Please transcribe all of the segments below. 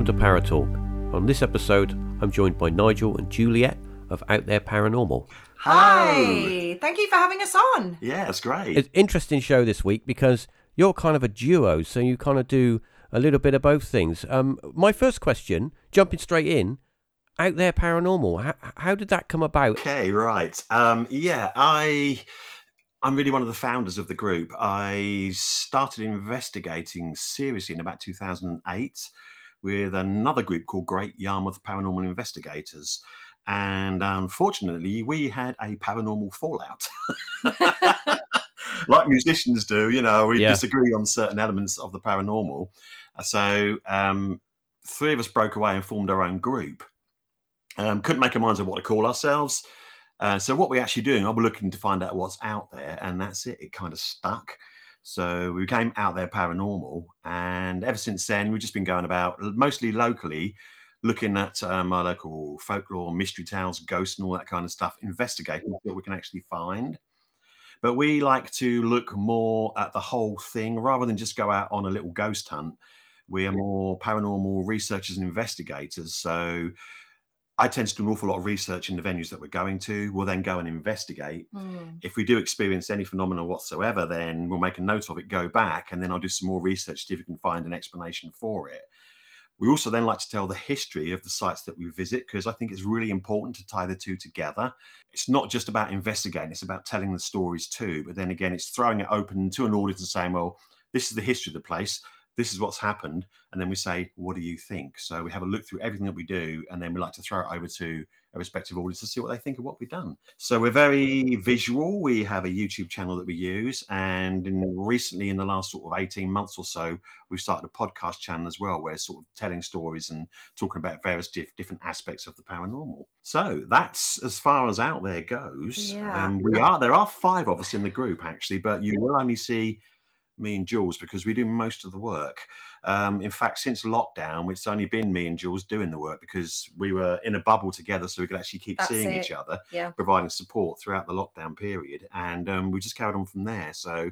Hello and welcome to Paratalk. On this episode, I'm joined by Nigel and Juliette of Out There Paranormal. Hi. Thank you for having us on. Yeah, it's great. It's an interesting show this week because you're kind of a duo, so you kind of do a little bit of both things. Um, my first question, jumping straight in, Out There Paranormal, how, how did that come about? Okay, right. Um, yeah, I I'm really one of the founders of the group. I started investigating seriously in about 2008 with another group called Great Yarmouth Paranormal Investigators. And unfortunately, we had a paranormal fallout. like musicians do, you know, we Yeah. disagree on certain elements of the paranormal. So, um, three of us broke away and formed our own group. Um, couldn't make our minds on what to call ourselves. Uh, so what we're actually doing, I was looking to find out what's out there, and that's it. It kind of stuck. So we came out there paranormal, and ever since then, we've just been going about mostly locally, looking at um, our local folklore, mystery tales, ghosts, and all that kind of stuff, investigating what we can actually find. But we like to look more at the whole thing rather than just go out on a little ghost hunt. We are more paranormal researchers and investigators. So I tend to do an awful lot of research in the venues that we're going to. We'll then go and investigate. Hmm. If we do experience any phenomena whatsoever, then we'll make a note of it, go back, and then I'll do some more research, to see if we can find an explanation for it. We also then like to tell the history of the sites that we visit because I think it's really important to tie the two together. It's not just about investigating, it's about telling the stories too. But then again, it's throwing it open to an audience and saying, well, this is the history of the place, this is what's happened. And then we say, what do you think? So we have a look through everything that we do, and then we like to throw it over to a respective audience to see what they think of what we've done. So we're very visual. We have a YouTube channel that we use, and in, recently, in the last sort of 18 months or so, we've started a podcast channel as well, where sort of telling stories and talking about various diff- different aspects of the paranormal. So that's as far as out there goes. Yeah. Um, we are there are five of us in the group actually, but you will only see me and Jules because we do most of the work. Um, in fact, since lockdown, it's only been me and Jules doing the work because we were in a bubble together, so we could actually keep That's seeing it. each other Yeah. providing support throughout the lockdown period, and um, we just carried on from there. So,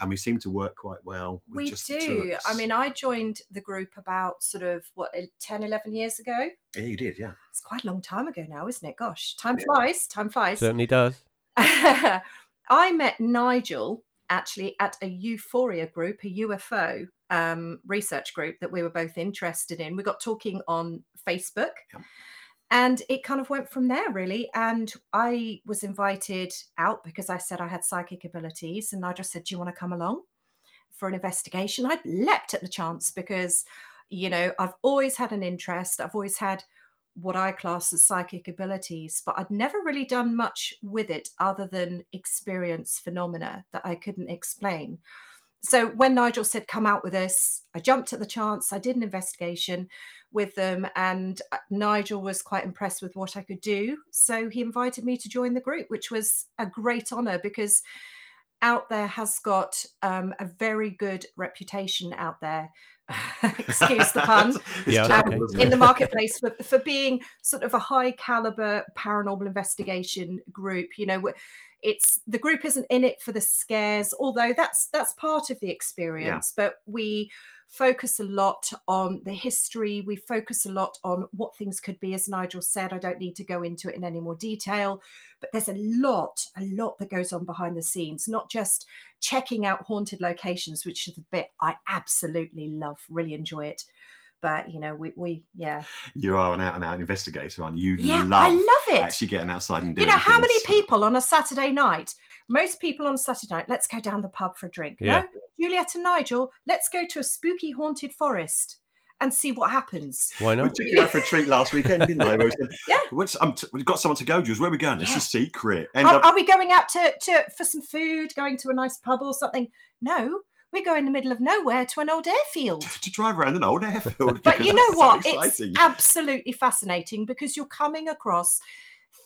and we seem to work quite well. With We just the two of do. I mean, I joined the group about sort of what, eh, 10, 11 years ago? yeah, you did, yeah. It's quite a long time ago now, isn't it? Gosh, time flies. Time flies. Certainly does. I met Nigel actually at a Euphoria group, a UFO um, research group that we were both interested in. We got talking on Facebook. Yeah. And it kind of went from there, really. And I was invited out because I said I had psychic abilities. And Nigel said, Do you want to come along for an investigation? I leapt at the chance because, you know, I've always had an interest. I've always had what I class as psychic abilities, but I'd never really done much with it other than experience phenomena that I couldn't explain. So when Nigel said, come out with us, I jumped at the chance. I did an investigation with them, and uh, Nigel was quite impressed with what I could do. So he invited me to join the group, which was a great honor because out there has got um, a very good reputation out there. Excuse the pun. Yeah, terrible, okay. in the marketplace for, for being sort of a high caliber paranormal investigation group you know it's the group isn't in it for the scares although that's that's part of the experience but we focus a lot on the history. We focus a lot on what things could be. As nigel said i don't need to go into it in any more detail but there's a lot a lot that goes on behind the scenes not just checking out haunted locations which is the bit i absolutely love really enjoy it but you know we we yeah You are an out and out investigator, aren't you? You yeah love, i love it actually getting outside and doing. you know how many people on a saturday night most people on saturday night let's go down the pub for a drink Yeah. no juliette and nigel let's go to a spooky haunted forest and see what happens Why not? We took you out for a treat last weekend, didn't I? We said, Yeah. "What's- I'm t- we've got someone to go, Jules. Where are we going? It's Yeah. a secret. Are, up are we going out to, to for some food going to a nice pub or something no we go in the middle of nowhere to an old airfield to drive around an old airfield. But you know that's so what? It's absolutely fascinating because you're coming across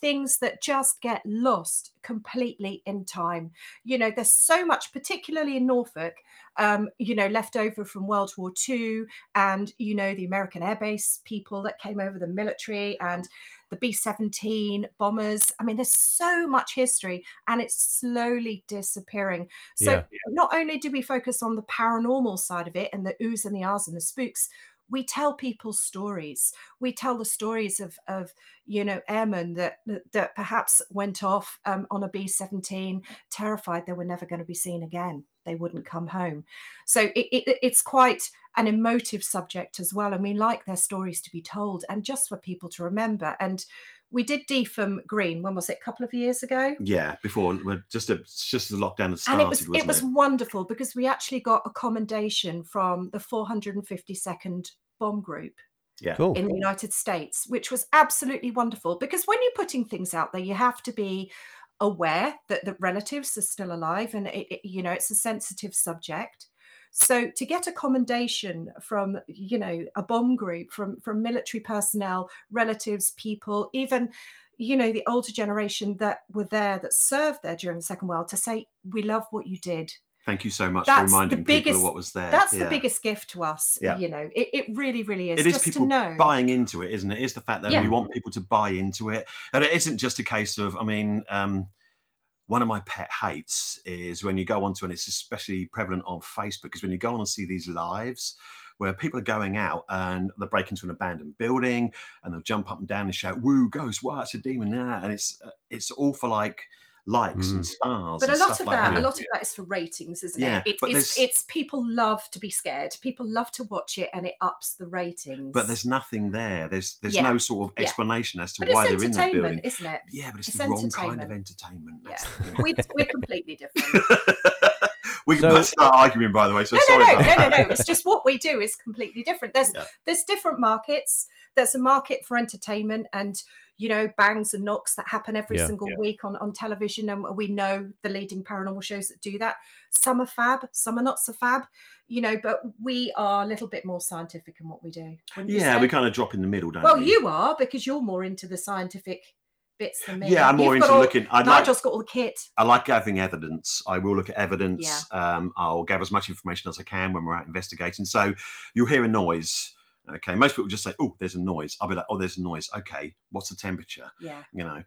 things that just get lost completely in time. You know, there's so much, particularly in Norfolk, um, you know, left over from World War II and, you know, the American Air Base people that came over, the military and the B 17 bombers. I mean, there's so much history and it's slowly disappearing. So, Yeah. not only do we focus on the paranormal side of it and the oohs and the ahs and the spooks, we tell people's stories. We tell the stories of, of you know, airmen that that perhaps went off um, on a B 17, terrified they were never going to be seen again. They wouldn't come home. So it, it, it's quite an emotive subject as well. And we like their stories to be told and just for people to remember. And we did Deopham Green. When was it? A couple of years ago. Yeah, before just a, just the lockdown had started. And it was it was wonderful because we actually got a commendation from the 452nd Bomb Group. Yeah. Cool. In the United States, which was absolutely wonderful because when you're putting things out there, you have to be aware that the relatives are still alive and it, it, you know it's a sensitive subject. So to get a commendation from, you know, a bomb group, from from military personnel, relatives, people, even you know the older generation that were there that served there during the second world to say we love what you did thank you so much that's for reminding biggest, people of what was there that's yeah. the biggest gift to us yeah. you know it, it really really is it is people know buying into it isn't it it's the fact that yeah. we want people to buy into it and it isn't just a case of i mean um one of my pet hates is when you go onto, and it's especially prevalent on Facebook, because when you go on and see these lives where people are going out and they break into an abandoned building and they'll jump up and down and shout, "Woo, ghost! What? It's a demon now!" And it's uh, it's all for like likes mm. and stars. But and a lot of like that, that, a lot of that is for ratings, isn't yeah, it? it it's, it's people love to be scared. People love to watch it, and it ups the ratings. But there's nothing there. There's there's yeah. no sort of explanation yeah. as to but why they're in that building, isn't it? Yeah, but it's, it's the wrong kind of entertainment. Yeah. we, we're completely different. we can so, start arguing, by the way. So no, sorry. No, no, no, no, no. It's just what we do is completely different. There's there's different markets. There's a market for entertainment and you know, bangs and knocks that happen every yeah, single yeah. week on, on television. And we know the leading paranormal shows that do that. Some are fab, some are not so fab, you know, but we are a little bit more scientific in what we do. Yeah, we kind of drop in the middle, don't well, we? Well, you are because you're more into the scientific bits than me. Yeah, I'm more You've into all, looking. I Nigel's like, got all the kit. I like gathering evidence. I will look at evidence. Yeah. Um, I'll gather as much information as I can when we're out investigating. So you'll hear a noise Okay, most people just say, "Oh, there's a noise." I'll be like, "Oh, there's a noise." Okay, what's the temperature? Yeah, you know,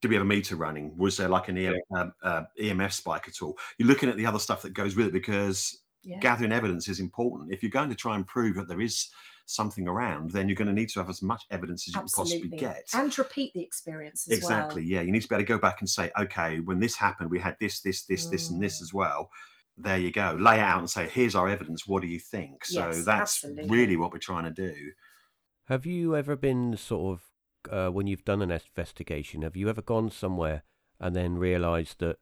do we have a meter running? Was there like an EM, uh, uh, EMF spike at all? You're looking at the other stuff that goes with it because yeah. gathering evidence is important. If you're going to try and prove that there is something around, then you're going to need to have as much evidence as you can possibly get and repeat the experience exactly. Well. Exactly. Yeah, you need to be able to go back and say, okay, when this happened, we had this, this, this, mm. this, and this mm. as well there you go lay out and say here's our evidence what do you think? So yes, that's absolutely. really what we're trying to do. Have you ever been sort of uh, when you've done an investigation have you ever gone somewhere and then realized that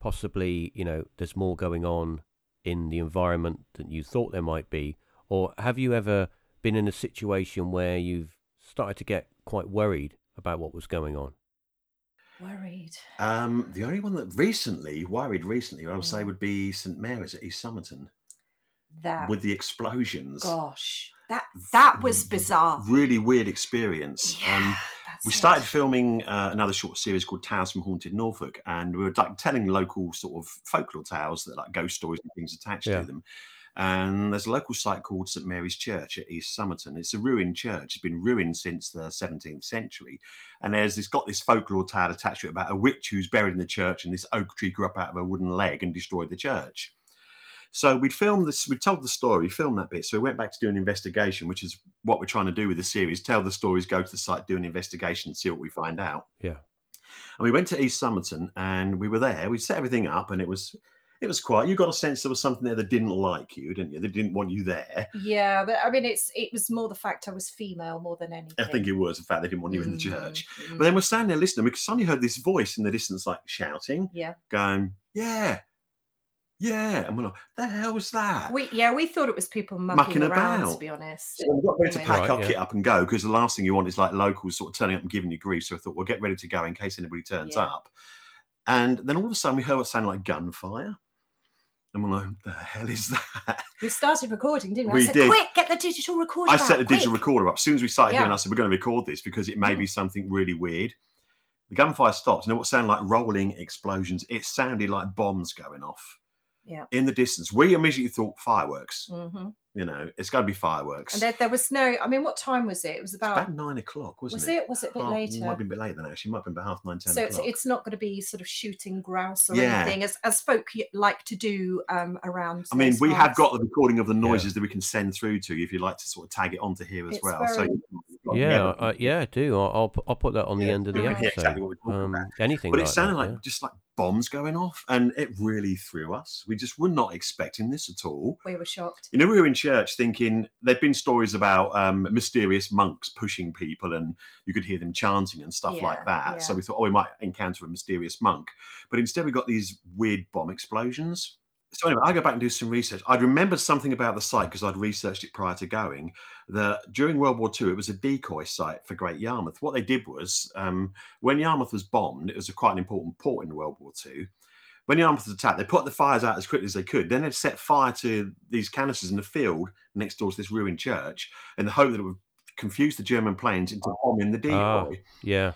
possibly you know there's more going on in the environment than you thought there might be? Or have you ever been in a situation where you've started to get quite worried about what was going on Worried. Um, the only one that recently worried recently, I would say, mm. would be St Mary's at East Somerton That with the explosions. gosh, that that was bizarre. Really weird experience. Yeah, Um, that's we it. started filming uh, another short series called Tales from Haunted Norfolk, and we were like telling local sort of folklore tales that like ghost stories and things attached Yeah. to them. And there's a local site called St Mary's Church at East Somerton. It's a ruined church. It's been ruined since the 17th century. And there's this got this folklore tale attached to it about a witch who's buried in the church, and this oak tree grew up out of a wooden leg and destroyed the church. So we'd filmed this, we told the story, filmed that bit. So we went back to do an investigation, which is what we're trying to do with the series tell the stories, go to the site, do an investigation, see what we find out. Yeah. And we went to East Somerton and we were there. We set everything up and it was it was quiet. You got a sense there was something there that didn't like you, didn't you? They didn't want you there. Yeah, but I mean, it's it was more the fact I was female more than anything. I think it was the fact they didn't want you in the church. Mm-hmm. But then we're standing there listening because suddenly heard this voice in the distance, like shouting, yeah, going, yeah. Yeah, and we're like, the hell was that? We yeah, we thought it was people mucking, Mucking around, about. to be honest. So we got ready to Right, pack our yeah. kit up and go because the last thing you want is like locals sort of turning up and giving you grief. So I thought we'll get ready to go in case anybody turns Yeah. up. And then all of a sudden we heard what sounded like gunfire. And we're like, what the hell is that? We started recording, didn't we? We I said, did. quick, get the digital recorder. I set the digital quick." recorder up. As soon as we started Yeah. hearing, I said, we're going to record this because it may be something really weird. The gunfire stopped, and it what sounded like rolling explosions. It sounded like bombs going off Yeah. in the distance. We immediately thought fireworks. hmm You know, it's got to be fireworks. And there, there was no. I mean, what time was it? It was about. about nine o'clock, wasn't was it? it? Was it a bit Half- Might have been a bit later than actually. Might have been about half nine, ten So it's, o'clock. it's not going to be sort of shooting grouse or Yeah. anything, as as folk like to do um, around. I mean, those we have got the recording of the noises that we can send through to you if you'd like to sort of tag it onto here as It's well. So very- you've Yeah, uh, yeah, I do. I'll, I'll I'll put that on the end of the yeah, episode. exactly what we're talking um, anything But it sounded that, like yeah. just like bombs going off, and it really threw us. We just were not expecting this at all. We were shocked. You know, we were in church thinking there'd been stories about um, mysterious monks pushing people, and you could hear them chanting and stuff like Yeah, that. So we thought, oh, we might encounter a mysterious monk. But instead, we got these weird bomb explosions. So anyway, I go back and do some research. I'd remembered something about the site because I'd researched it prior to going. That during World War II, it was a decoy site for Great Yarmouth. What they did was, um, when Yarmouth was bombed, it was a quite an important port in World War II. When Yarmouth was attacked, they put the fires out as quickly as they could. Then they'd set fire to these canisters in the field next door to this ruined church in the hope that it would confuse the German planes into bombing the decoy. Ah. Yeah,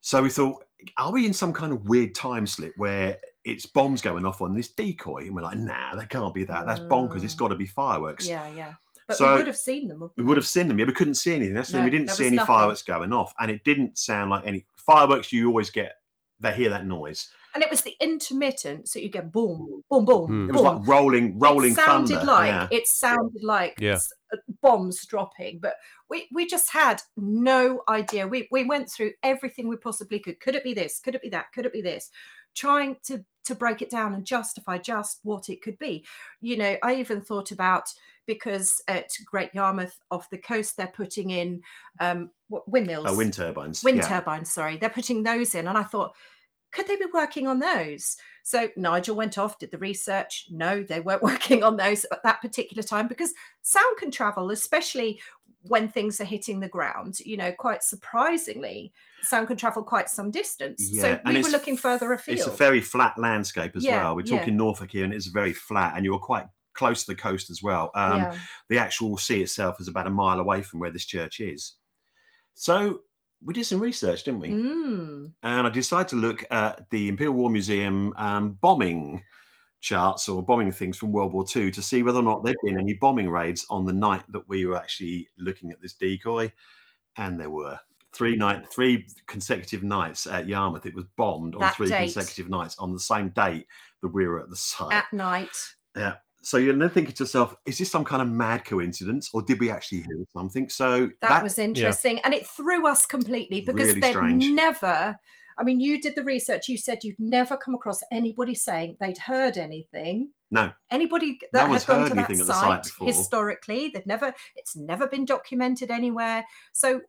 So we thought, are we in some kind of weird time slip where it's bombs going off on this decoy? And we're like, nah, that can't be that. That's bonkers. It's got to be fireworks. Yeah, yeah. But So- we would have seen them. wouldn't We would have seen them. Yeah, we couldn't see anything. That's the thing. We didn't see any nothing. fireworks going off. And it didn't sound like any fireworks. You always get, they hear that noise. And it was the intermittent, so you get boom, boom, boom, Hmm. It was boom. like rolling, rolling it sounded thunder. like yeah. it sounded like Yeah. uh, bombs dropping but we we just had no idea we we went through everything we possibly could could it be this could it be that could it be this trying to to break it down and justify just what it could be. You know i even thought about because at great yarmouth off the coast they're putting in um windmills. Oh, wind turbines. wind yeah. turbines sorry. They're putting those in and i thought could they be working on those? So nigel went off did the research. No they weren't working on those at that particular time because sound can travel especially when things are hitting the ground. You know quite surprisingly sound can travel quite some distance Yeah, so and we were looking further afield It's a very flat landscape as Yeah, well. We're yeah. talking Norfolk here, and it's very flat, and you're quite close to the coast as well. Um, yeah. The actual sea itself is about a mile away from where this church is. So we did some research, didn't we? Mm. And I decided to look at the Imperial War Museum um, bombing charts or bombing things from World War II to see whether or not there'd been any bombing raids on the night that we were actually looking at this decoy. And there were three night, three consecutive nights at Yarmouth. It was bombed on That three date. consecutive nights on the same date that we were at the site. at night Yeah. So you're then thinking to yourself, is this some kind of mad coincidence, or did we actually hear something? So that, was interesting and it threw us completely because Really they'd strange. never i mean you did the research you said you'd never come across anybody saying they'd heard anything no, anybody that one's had gone to that anything at the site site historically they've never it's never been documented anywhere so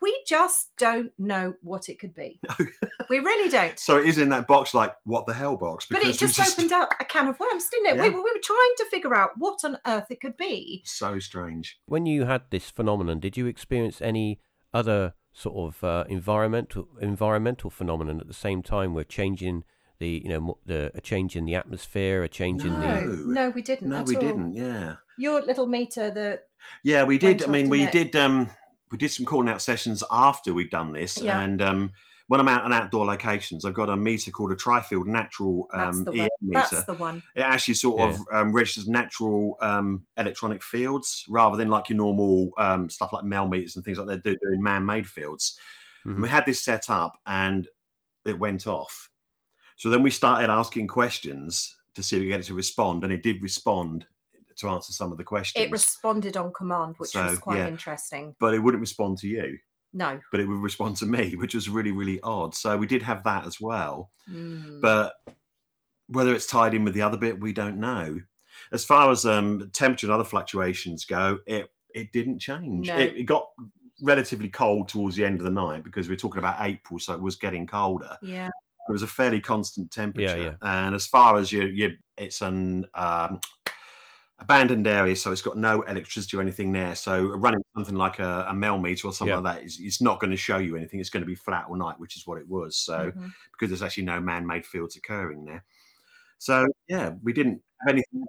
we just don't know what it could be we really don't so it is in that box, like what the hell box? but it we just, opened up a can of worms didn't it we, Yeah. were- we were trying to figure out what on earth it could be So strange. when you had this phenomenon, did you experience any other sort of uh, environmental environmental phenomenon at the same time? Where changing the you know the a change in the atmosphere, a change in the No. no we didn't No, at we all. didn't. Yeah, your little meter the yeah, we did. I mean, we didn't it? did. Um, we did some calling out sessions after we'd done this, Yeah. and um, when I'm out on outdoor locations, I've got a meter called a Trifield Natural that's um, the EM one meter. that's the one it actually sort Yeah. of um, registers natural um, electronic fields rather than like your normal um, stuff like mel meters and things like that. They're doing man-made fields. And Mhm. we had this set up, and it went off. So then we started asking questions to see if we get it to respond, and it did respond to answer some of the questions. it responded on command which was quite yeah. interesting but it wouldn't respond to you, no but it would respond to me, which was really, really odd. So we did have that as well. Mm. but whether it's tied in with the other bit, we don't know. As far as um, temperature and other fluctuations go, it it didn't change. No. It, it got relatively cold towards the end of the night because we are talking about April, so it was getting colder. yeah It was a fairly constant temperature, yeah. and as far as you, you it's an um, abandoned area, so it's got no electricity or anything there. So running something like a, a mel meter or something Yeah. like that is it's not going to show you anything. It's going to be flat all night, which is what it was. So Mhm. because there's actually no man-made fields occurring there. So yeah, we didn't have anything.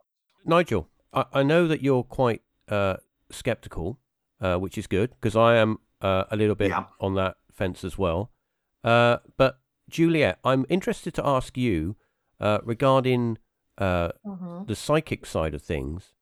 Nigel, I, I know that you're quite uh, skeptical, uh, which is good because I am uh, a little bit Yeah. on that fence as well. Uh, but Juliette, I'm interested to ask you uh, regarding uh, Mhm. the psychic side of things.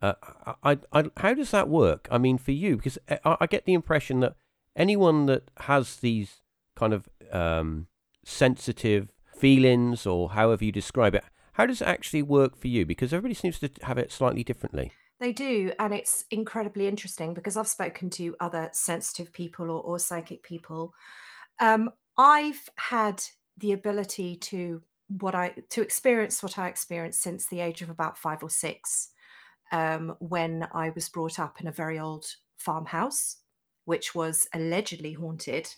Uh, I, I, how does that work? I mean, for you, because I, I get the impression that anyone that has these kind of um, sensitive feelings, or however you describe it, how does it actually work for you? Because everybody seems to have it slightly differently. They do, and it's incredibly interesting because I've spoken to other sensitive people or, or psychic people. Um, I've had the ability to what I to experience what I experienced since the age of about five or six, um, when I was brought up in a very old farmhouse, which was allegedly haunted.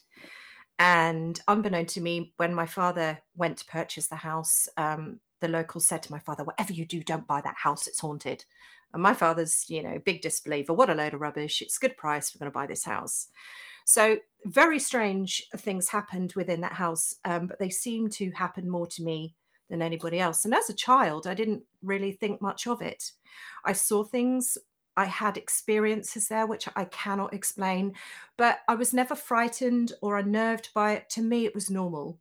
And unbeknown to me, when my father went to purchase the house, um, the locals said to my father, "Whatever you do, don't buy that house; it's haunted." And my father's, you know, big disbeliever. What a load of rubbish! It's a good price. We're going to buy this house. So very strange things happened within that house, um, but they seemed to happen more to me than anybody else. And as a child, I didn't really think much of it. I saw things. I had experiences there which I cannot explain, but I was never frightened or unnerved by it. To me, it was normal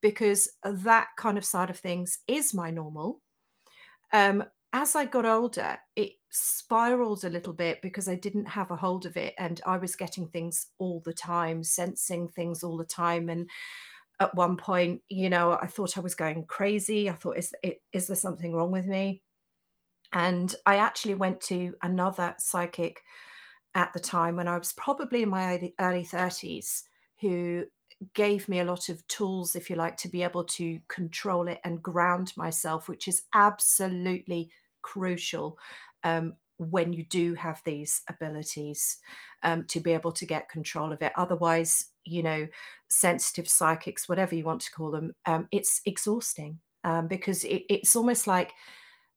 because that kind of side of things is my normal. Um, as I got older, it spiraled a little bit because I didn't have a hold of it and I was getting things all the time, sensing things all the time. And at one point, you know, I thought I was going crazy. I thought, is, is there something wrong with me? And I actually went to another psychic at the time when I was probably in my early, early 30s who gave me a lot of tools, if you like, to be able to control it and ground myself, which is absolutely crucial um, when you do have these abilities um, to be able to get control of it. Otherwise, you know, sensitive psychics, whatever you want to call them, um, it's exhausting um, because it, it's almost like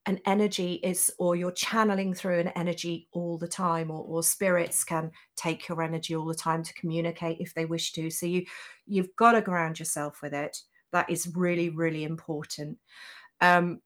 an energy is or you're channeling through an energy all the time or, or spirits can take your energy all the time to communicate if they wish to. So you you've got to ground yourself with it. That is really really important. Um,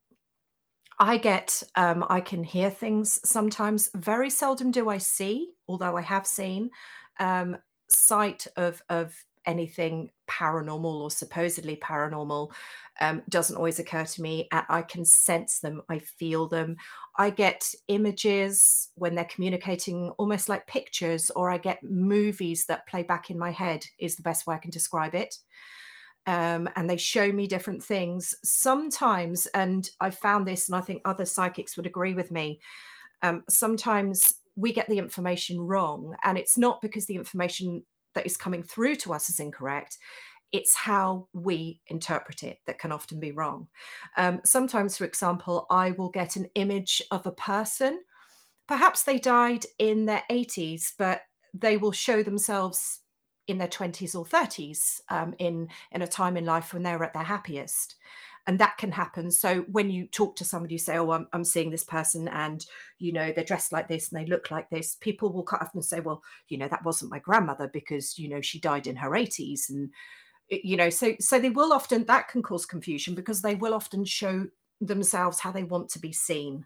I get, um, I can hear things sometimes. Very seldom do I see, although I have seen um, sight of of anything paranormal or supposedly paranormal um, doesn't always occur to me. I can sense them, I feel them. I get images when they're communicating, almost like pictures, or I get movies that play back in my head, is the best way I can describe it um, and they show me different things. Sometimes, and I found this, and I think other psychics would agree with me, um, sometimes we get the information wrong. And it's not because the information that is coming through to us is incorrect. It's how we interpret it that can often be wrong. Um, sometimes, for example, I will get an image of a person. Perhaps they died in their 80s, but they will show themselves in their 20s or 30s um, in in a time in life when they're at their happiest. And that can happen. So when you talk to somebody you say oh I'm, I'm seeing this person and you know they're dressed like this and they look like this people will cut off and say well you know that wasn't my grandmother because you know she died in her 80s and you know so so they will often that can cause confusion because they will often show themselves how they want to be seen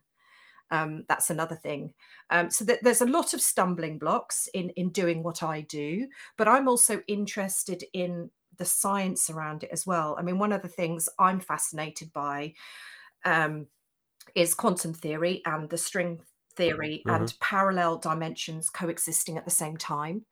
um, that's another thing. Um, so that there's a lot of stumbling blocks in in doing what I do, but I'm also interested in the science around it as well. I mean, one of the things I'm fascinated by um, is quantum theory and the string theory mm-hmm. and parallel dimensions coexisting at the same time.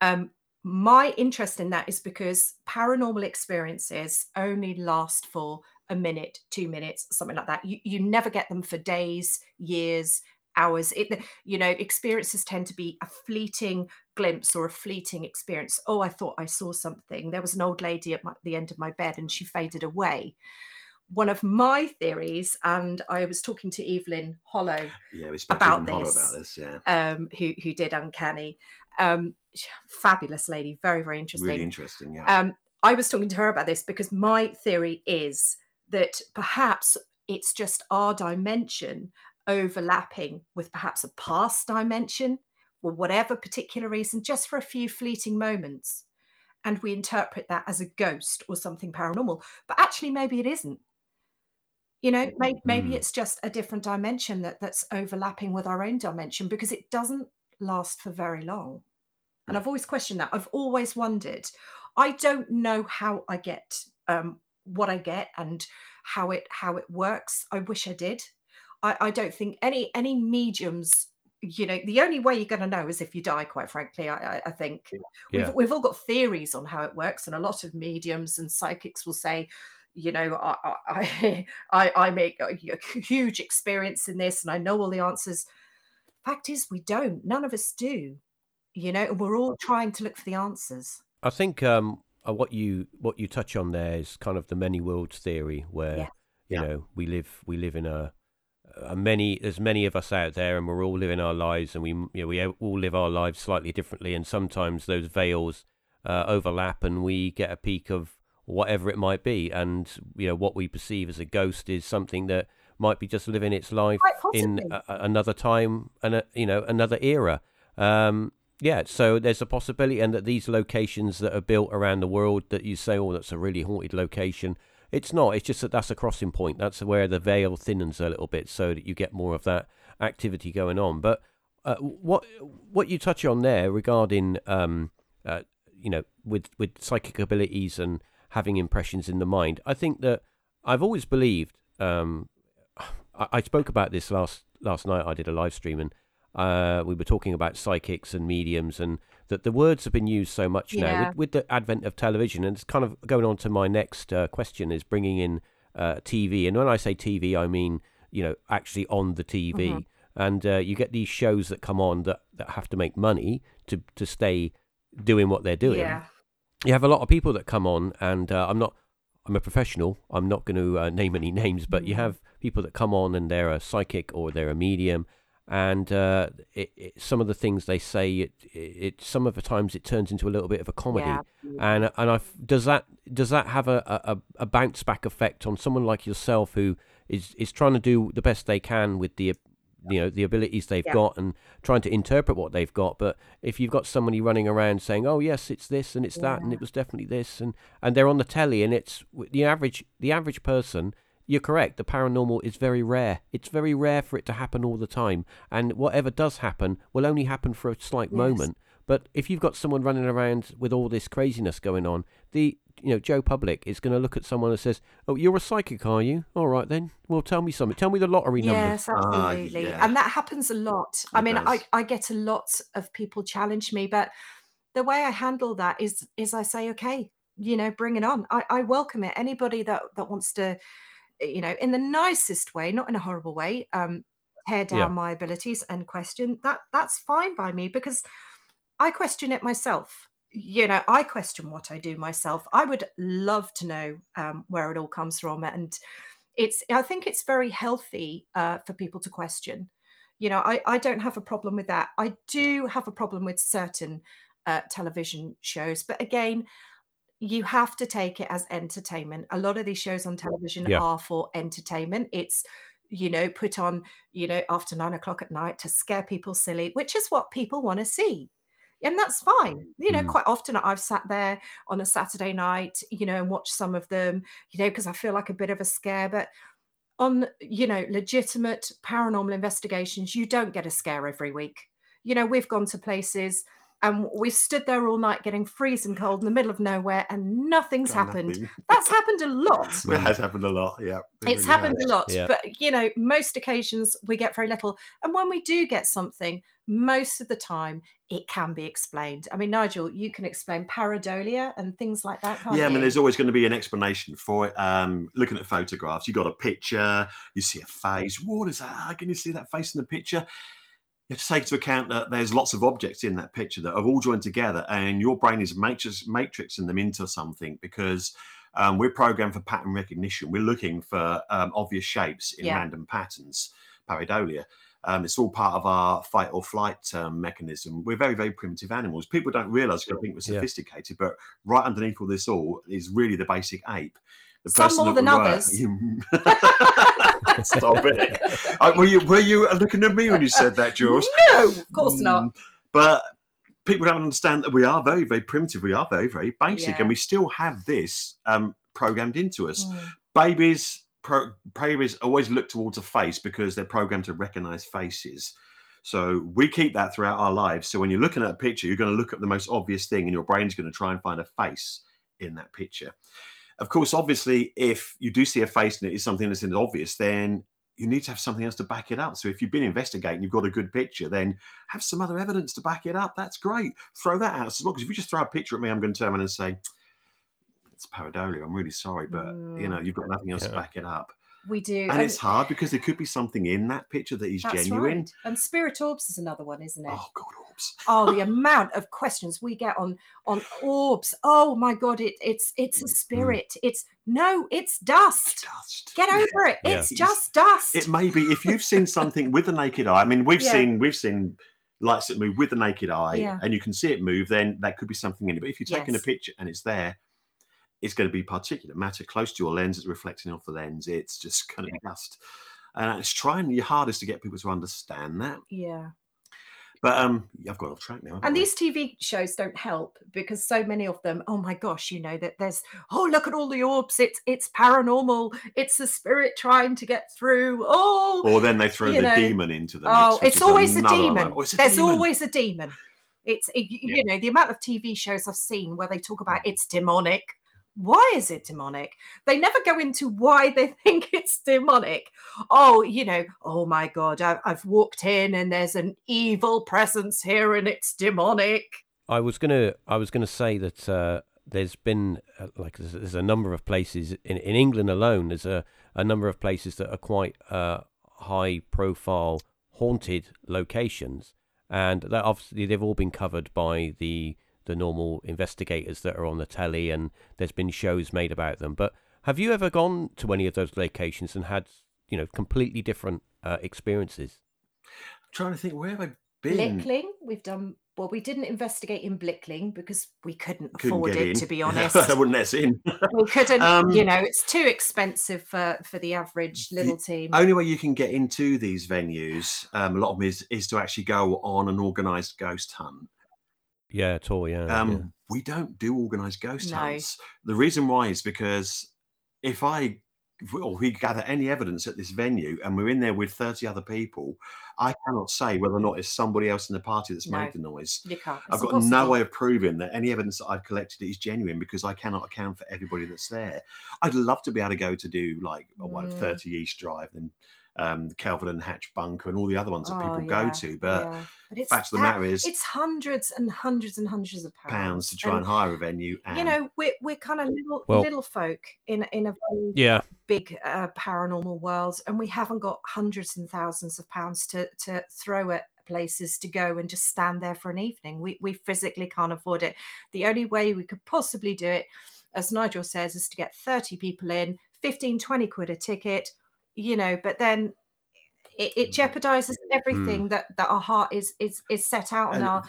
Um, my interest in that is because paranormal experiences only last for a minute, two minutes, something like that. You, you never get them for days, years, hours. It, you know, experiences tend to be a fleeting glimpse or a fleeting experience. Oh, I thought I saw something. There was an old lady at my, the end of my bed and she faded away. One of my theories, and I was talking to Evelyn Hollow yeah, about, this, about this, yeah, um, who who did Uncanny. Um, fabulous lady, very very interesting. Really interesting, yeah. Um, I was talking to her about this because my theory is that perhaps it's just our dimension overlapping with perhaps a past dimension for whatever particular reason, just for a few fleeting moments. And we interpret that as a ghost or something paranormal. But actually, maybe it isn't. You know, maybe, maybe mm. it's just a different dimension that, that's overlapping with our own dimension because it doesn't last for very long. And I've always questioned that. I've always wondered. I don't know how I get um, what I get and how it how it works. I wish I did. I, I don't think any any mediums you know the only way you're going to know is if you die quite frankly i, I think Yeah. we've, we've all got theories on how it works and a lot of mediums and psychics will say you know i i i, I make a hu- huge experience in this and i know all the answers fact is we don't none of us do you know and we're all trying to look for the answers I think um, uh, what you what you touch on there is kind of the many worlds theory, where Yeah. you Yeah. know we live we live in a, a many there's many of us out there, and we're all living our lives, and we you know, we all live our lives slightly differently, and sometimes those veils uh, overlap, and we get a peek of whatever it might be, and you know what we perceive as a ghost is something that might be just living its life in a, another time and a, you know another era. Um, yeah, so there's a possibility, and that these locations that are built around the world that you say, oh, that's a really haunted location. It's not. It's just that that's a crossing point. That's where the veil thinnens a little bit, so that you get more of that activity going on. But uh, what what you touch on there regarding, um, uh, you know, with with psychic abilities and having impressions in the mind, I think that I've always believed. Um, I, I spoke about this last last night. I did a live stream and uh, we were talking about psychics and mediums, and that the words have been used so much now with, with the advent of television. And it's kind of going on to my next uh, question: is bringing in uh, TV. And when I say TV, I mean you know actually on the TV. Mm-hmm. And uh, you get these shows that come on that, that have to make money to to stay doing what they're doing yeah you have a lot of people that come on, and uh, I'm not. I'm a professional. I'm not going to uh, name any names, but you Mhm. have people that come on and they're a psychic or they're a medium, and uh, it, it, some of the things they say, it, it some of the times it turns into a little bit of a comedy, yeah. And and I does that does that have a, a, a bounce back effect on someone like yourself who is is trying to do the best they can with the you know the abilities they've Yeah. got and trying to interpret what they've got? But if you've got somebody running around saying oh yes it's this and it's that and it was definitely this and and they're on the telly and it's the average the average person you're correct the paranormal is very rare it's very rare for it to happen all the time and whatever does happen will only happen for a slight Yes. moment but if you've got someone running around with all this craziness going on the you know Joe Public is going to look at someone and says oh you're a psychic are you all right then well tell me something tell me the lottery numbers Yes, Ah, absolutely. yeah. And that happens a lot. I It mean, I. I get a lot of people challenge me, but the way I handle that is is I say, okay, you know, bring it on. I, I welcome it. Anybody that that wants to, you know, in the nicest way, not in a horrible way, um, tear down Yeah. my abilities and question that that's fine by me because I question it myself. You know, I question what I do myself. I would love to know um, where it all comes from, and it's. I think it's very healthy uh, for people to question. You know, I, I don't have a problem with that. I do have a problem with certain uh, television shows, but again, you have to take it as entertainment. A lot of these shows on television Yeah. are for entertainment. It's you know put on you know after nine o'clock at night to scare people silly, which is what people want to see and that's fine. You know, Mm. quite often I've sat there on a Saturday night, you know, and watched some of them, you know, because I feel like a bit of a scare. But on, you know, legitimate paranormal investigations, you don't get a scare every week. You know, we've gone to places and we stood there all night getting freezing cold in the middle of nowhere and nothing's Got happened. nothing. That's happened a lot. It has happened a lot. Yeah, it It's really happened has. a lot, Yeah. but you know, most occasions we get very little. And when we do get something, most of the time it can be explained. I mean, Nigel, you can explain pareidolia and things like that, can't Yeah, I mean, you? there's always going to be an explanation for it. Um, looking at photographs, you got a picture, you see a face. What is that? How can you see that face in the picture? You have to take into account that there's lots of objects in that picture that have all joined together, and your brain is matrix matrixing them into something because um, we're programmed for pattern recognition. We're looking for um, obvious shapes in Yeah. random patterns, pareidolia. Um, it's all part of our fight or flight um, mechanism. We're very, very primitive animals. People don't realize because I think we're Yeah. sophisticated, but right underneath all this all is really the basic ape. The Some more than others. You- Stop it. Uh, were you were you looking at me when you said that, Jules? No, of course not. Mm, But people don't understand that we are very, very primitive. We are very, very basic, Yeah. and we still have this um, programmed into us. Mm. Babies, pro- babies always look towards a face because they're programmed to recognize faces. So we keep that throughout our lives. So when you're looking at a picture, you're going to look at the most obvious thing, and your brain's going to try and find a face in that picture. Of course, obviously, if you do see a face and it is something that's obvious, then you need to have something else to back it up. So if you've been investigating, you've got a good picture, then have some other evidence to back it up. That's great. Throw that out. So look, if you just throw a picture at me, I'm going to turn around and say, it's pareidolia. I'm really sorry, but you Mm. know, you've got nothing else to back it up. We do. And it's hard because there could be something in that picture that is that's genuine. right. And spirit orbs is another one, isn't it? Oh God, orbs. oh the amount of questions we get on on orbs oh my god it it's it's a Mm, spirit it's no it's dust Dust. get over it Yeah. it's It's- just dust It may be if you've seen something with the naked eye. I mean, we've Yeah. seen we've seen lights that move with the naked eye, Yeah. and you can see it move. Then that could be something in it. But if you're taking a picture and it's there, it's going to be particulate matter close to your lens. It's reflecting off the lens. It's just going to be dust. And it's trying your hardest to get people to understand that. yeah But um, I've got off track now. and these tv shows don't help because so many of them oh my gosh you know that there's oh look at all the orbs it's it's paranormal it's the spirit trying to get through oh or then they throw the know, demon into the Oh, mix, it's always a demon. Oh, it's a There's demon. always a demon. It's it, you Yeah. know the amount of TV shows I've seen where they talk about it's demonic. Why is it demonic? They never go into why they think it's demonic. Oh, you know, oh my god, I, I've walked in and there's an evil presence here and it's demonic. I was gonna I was gonna say that uh, there's been uh, like there's, there's a number of places in in England alone. There's a a number of places that are quite uh, high profile haunted locations, and that obviously they've all been covered by the the normal investigators that are on the telly, and there's been shows made about them. But have you ever gone to any of those locations and had you know completely different uh, experiences? I'm trying to think where have I been? Blickling, we've done well. We didn't investigate in Blickling because we couldn't, Couldn't afford it. in. To be honest, I wouldn't let us in. we couldn't. Um, you know, it's too expensive for for the average little team. Only way you can get into these venues, um, a lot of them is, is to actually go on an organised ghost hunt. Yeah, at all. Yeah. Um, yeah. We don't do organised ghost No. hunts. The reason why is because if I or we gather any evidence at this venue and we're in there with 30 other people, I cannot say whether or not it's somebody else in the party that's No. made the noise. You can't. I've It's got no way of proving that any evidence that I've collected is genuine because I cannot account for everybody that's there. I'd love to be able to go to do like a what, Mm. 30 East Drive and um, Kelvedon Hatch Bunker and all the other ones that Oh, people yeah, go to, but yeah. But it's fact of the matter is it's hundreds and hundreds and hundreds of pounds, pounds to try and hire a venue. And you know, we're we're kind of little Well- little folk in in a very Yeah. big uh, paranormal world, and we haven't got hundreds and thousands of pounds to to throw at places to go and just stand there for an evening. We we physically can't afford it. The only way we could possibly do it, as Nigel says, is to get 30 people in, 15, 20 quid a ticket, you know, but then it, it jeopardizes everything that that our heart is is is set out on our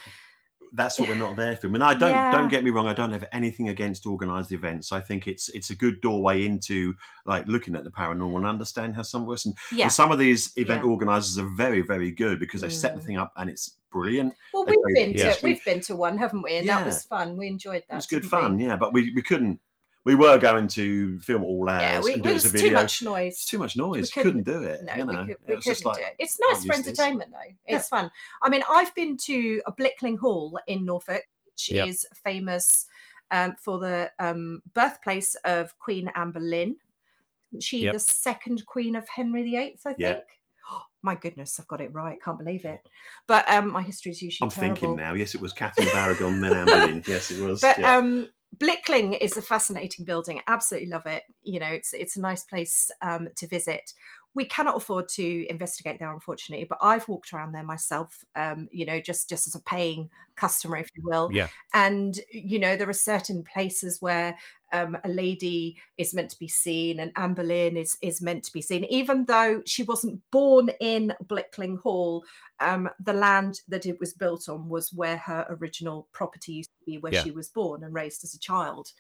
that's what we're not there for. I mean, I don't Yeah. don't get me wrong. I don't have anything against organised events. I think it's it's a good doorway into like looking at the paranormal and understand how some of us and, yeah. and some of these event Yeah. organisers are very very good because they set the Mm. thing up and it's brilliant. Well, Okay, we've been to we've been to one, haven't we? And that was fun. We enjoyed that. It was good didn't we? fun, yeah. But we, we couldn't. We were going to film all hours Yeah, we, and do it as was a too much noise. It's too much noise. couldn't- Couldn't, do it. No, you we, could, it we was couldn't like do it. It's nice for use this. entertainment, though. It's fun. I mean, I've been to a Blickling Hall in Norfolk, which Yep. is famous um, for the um, birthplace of Queen Anne Boleyn. She Yep. the second Queen of Henry VIII, I think. Yeah. my goodness, I've got it right. Can't believe it. But um, my history is usually I'm terrible. thinking now. Yes, it was Catherine of Aragon, then Anne Boleyn. Yes, it was. But yeah. um, Blickling is a fascinating building. Absolutely love it. You know, it's it's a nice place um, to visit. We cannot afford to investigate there, unfortunately, but I've walked around there myself. Um, you know, just just as a paying customer, if you will. Yeah. And you know, there are certain places where um, a lady is meant to be seen, and Anne Boleyn is is meant to be seen, even though she wasn't born in Blickling Hall. Um, the land that it was built on was where her original property used to be, where Yeah. she was born and raised as a child.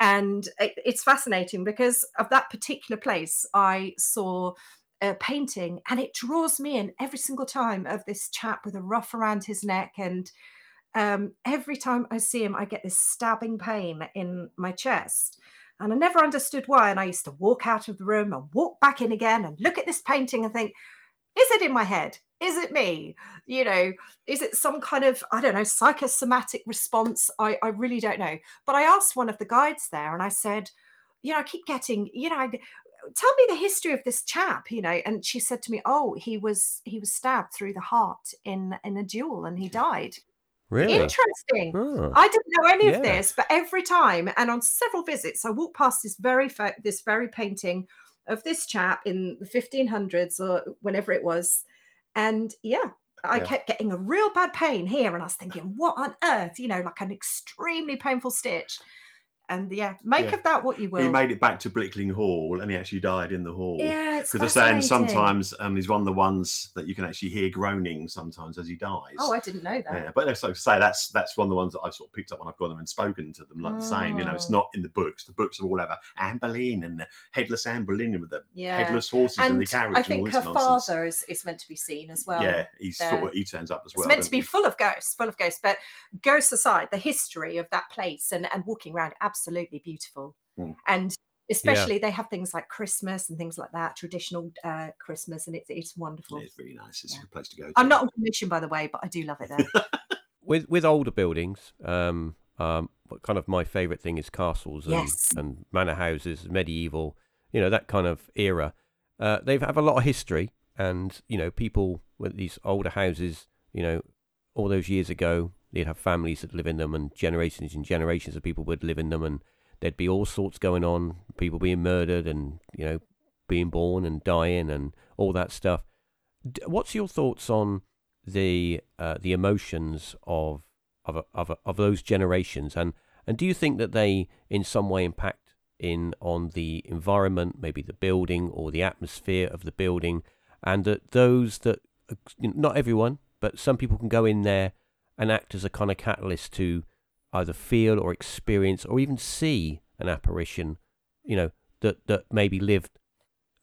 And it, it's fascinating because of that particular place, I saw a painting and it draws me in every single time of this chap with a ruff around his neck and um, every time I see him, I get this stabbing pain in my chest. And I never understood why. And I used to walk out of the room and walk back in again and look at this painting and think, is it in my head? Is it me? You know, is it some kind of, I don't know, psychosomatic response? I, I really don't know. But I asked one of the guides there and I said, you know, I keep getting, you know, I, tell me the history of this chap, you know. And she said to me, oh, he was he was stabbed through the heart in in a duel and he died. Really? Interesting. Oh. I didn't know any Yeah. of this, but every time and on several visits, I walked past this very fa- this very painting of this chap in the 1500s or whenever it was, and yeah, I Yeah. kept getting a real bad pain here, and I was thinking, what on earth, you know, like an extremely painful stitch. And yeah, make Yeah. of that what you will. He made it back to Blickling Hall, and he actually died in the hall. yeah, it's Because they're saying sometimes um, he's one of the ones that you can actually hear groaning sometimes as he dies. Oh, I didn't know that. Yeah, but like I say that's that's one of the ones that I've sort of picked up when I've gone them and spoken to them, like the same. You know, it's Oh. not in the books. The books are all over Anne Boleyn and the headless Anne Boleyn with the Yeah. headless horses and, And the carriage I and all think her nonsense. father is, is meant to be seen as well. yeah, he's there. sort of, he turns up as well. it's meant to be he? full of ghosts, full of ghosts. But ghosts aside, the history of that place and, and walking around, absolutely beautiful. Mm. And especially they have things like Christmas and things like that, traditional uh, Christmas, and it's it's wonderful. It's really nice. It's Yeah. a good place to go. To. I'm not on commission, by the way, but I do love it there. with with older buildings, um, um, what kind of my favourite thing is castles and, Yes. and manor houses, medieval, you know, that kind of era. Uh, they have a lot of history, and you know, people with these older houses, you know, all those years ago, they'd have families that live in them, and generations and generations of people would live in them, and there'd be all sorts going on, people being murdered, and you know, being born and dying, and all that stuff. What's your thoughts on the uh, the emotions of of of of those generations and and do you think that they in some way impact in on the environment maybe the building or the atmosphere of the building and that those that uh, not everyone but some people can go in there and act as a kind of catalyst to either feel or experience or even see an apparition you know that that maybe lived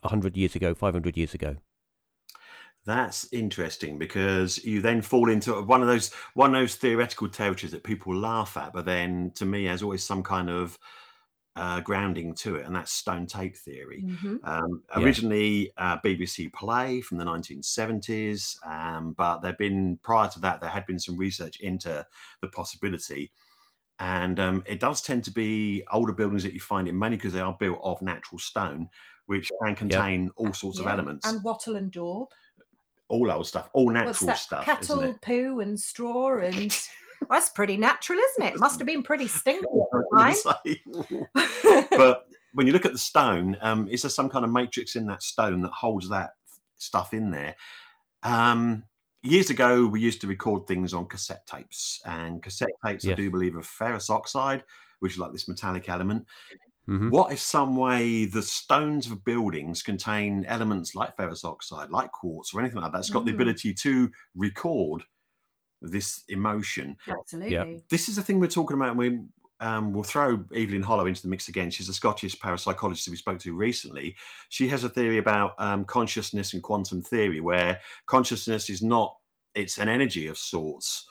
100 years ago 500 years ago. That's interesting because you then fall into one of those one of those theoretical territories that people laugh at, but then to me has always some kind of uh, grounding to it, and that's stone tape theory. Mhm. Um, Yeah. originally, uh, BBC play from the 1970s, um, but there'd been prior to that there had been some research into the possibility, and um, it does tend to be older buildings that you find in mainly because they are built of natural stone, which can contain all sorts of elements, And wattle and daub. all old stuff, all natural that? stuff, Cattle isn't it? poo and straw and well, that's pretty natural, isn't it? Must have been pretty stinky I at was the gonna say. time. but when you look at the stone, um, is there some kind of matrix in that stone that holds that stuff in there? Um, years ago, we used to record things on cassette tapes, and cassette tapes, I Yes. do believe, are ferrous oxide, which is like this metallic element. hmm What if some way the stones of buildings contain elements like ferrous oxide, like quartz, or anything like that? It's got the Mm. ability to record this emotion Absolutely. this is the thing we're talking about. We um, we'll throw Evelyn Hollow into the mix again. She's a Scottish parapsychologist who we spoke to recently. She has a theory about um, consciousness and quantum theory, where consciousness is not it's an energy of sorts.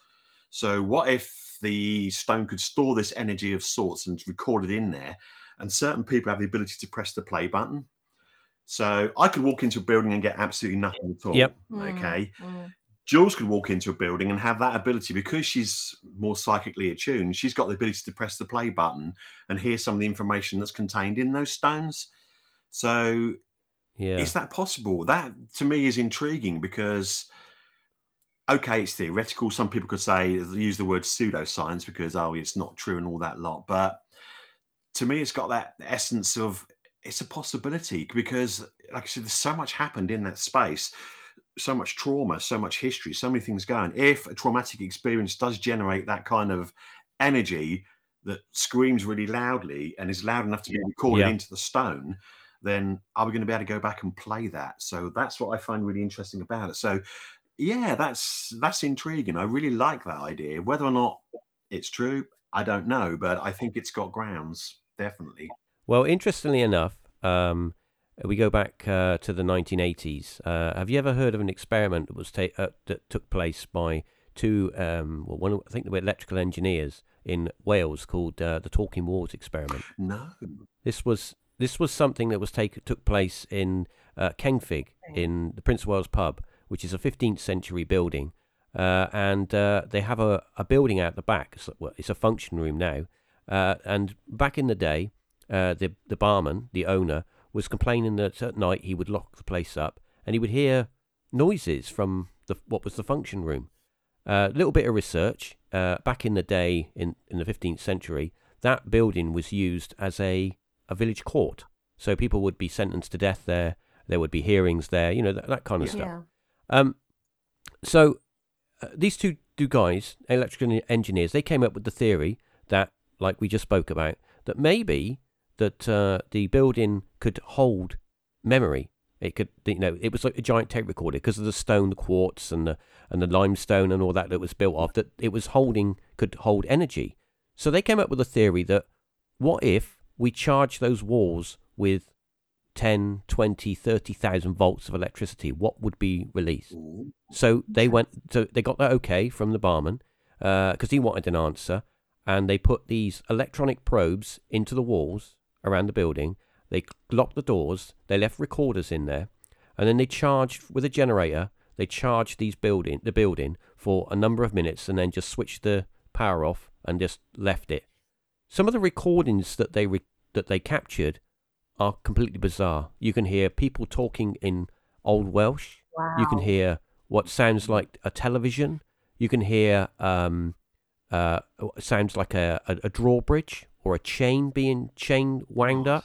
So what if the stone could store this energy of sorts and record it in there? And certain people have the ability to press the play button. So I could walk into a building and get absolutely nothing at all. Yep. Mm, Okay. mm. Jules could walk into a building and have that ability because she's more psychically attuned. She's got the ability to press the play button and hear some of the information that's contained in those stones. So, yeah is that possible? That to me is intriguing because, okay, it's theoretical. Some people could say use the word pseudoscience because oh, it's not true and all that lot. But to me, it's got that essence of it's a possibility because, like I said, there's so much happened in that space so much trauma, so much history, so many things going. If a traumatic experience does generate that kind of energy that screams really loudly and is loud enough to be recorded Yeah. into the stone, then are we going to be able to go back and play that? So that's what I find really interesting about it. So yeah, that's that's intriguing. I really like that idea. Whether or not it's true, I don't know, but I think it's got grounds, definitely. Well, interestingly enough, um, we go back uh, to the 1980s. Uh, have you ever heard of an experiment that was ta- uh, that took place by two, um, well, one, I think they were electrical engineers in Wales called uh, the Talking Walls experiment? No. This was this was something that was take took place in uh, Kenfig in the Prince of Wales pub, which is a 15th century building, uh, and uh, they have a, a building out the back. It's, well, it's a function room now, uh, and back in the day, uh, the the barman, the owner, was complaining that at night he would lock the place up and he would hear noises from the what was the function room. A uh, little bit of research. Uh, back in the day, in, in the 15th century, that building was used as a, a village court. So people would be sentenced to death there. There would be hearings there, you know, that, that kind of Yeah. stuff. Yeah. Um, so uh, these two, two guys, electrical engineers, they came up with the theory that, like we just spoke about, that maybe that uh, the building could hold memory. It could, you know, it was like a giant tape recorder because of the stone, the quartz, and the and the limestone and all that that was built of. That it was holding could hold energy. So they came up with a theory that what if we charge those walls with 10, 20, 30,000 volts of electricity? What would be released? So they went. So they got that okay from the barman because he wanted an answer, and they put these electronic probes into the walls around the building. They locked the doors. They left recorders in there, and then they charged with a generator. They charged these building the building for a number of minutes, and then just switched the power off and just left it. Some of the recordings that they re- that they captured are completely bizarre. You can hear people talking in Old Welsh. Wow. You can hear what sounds like a television. You can hear um, uh, sounds like a, a, a drawbridge or a chain being chain wound up.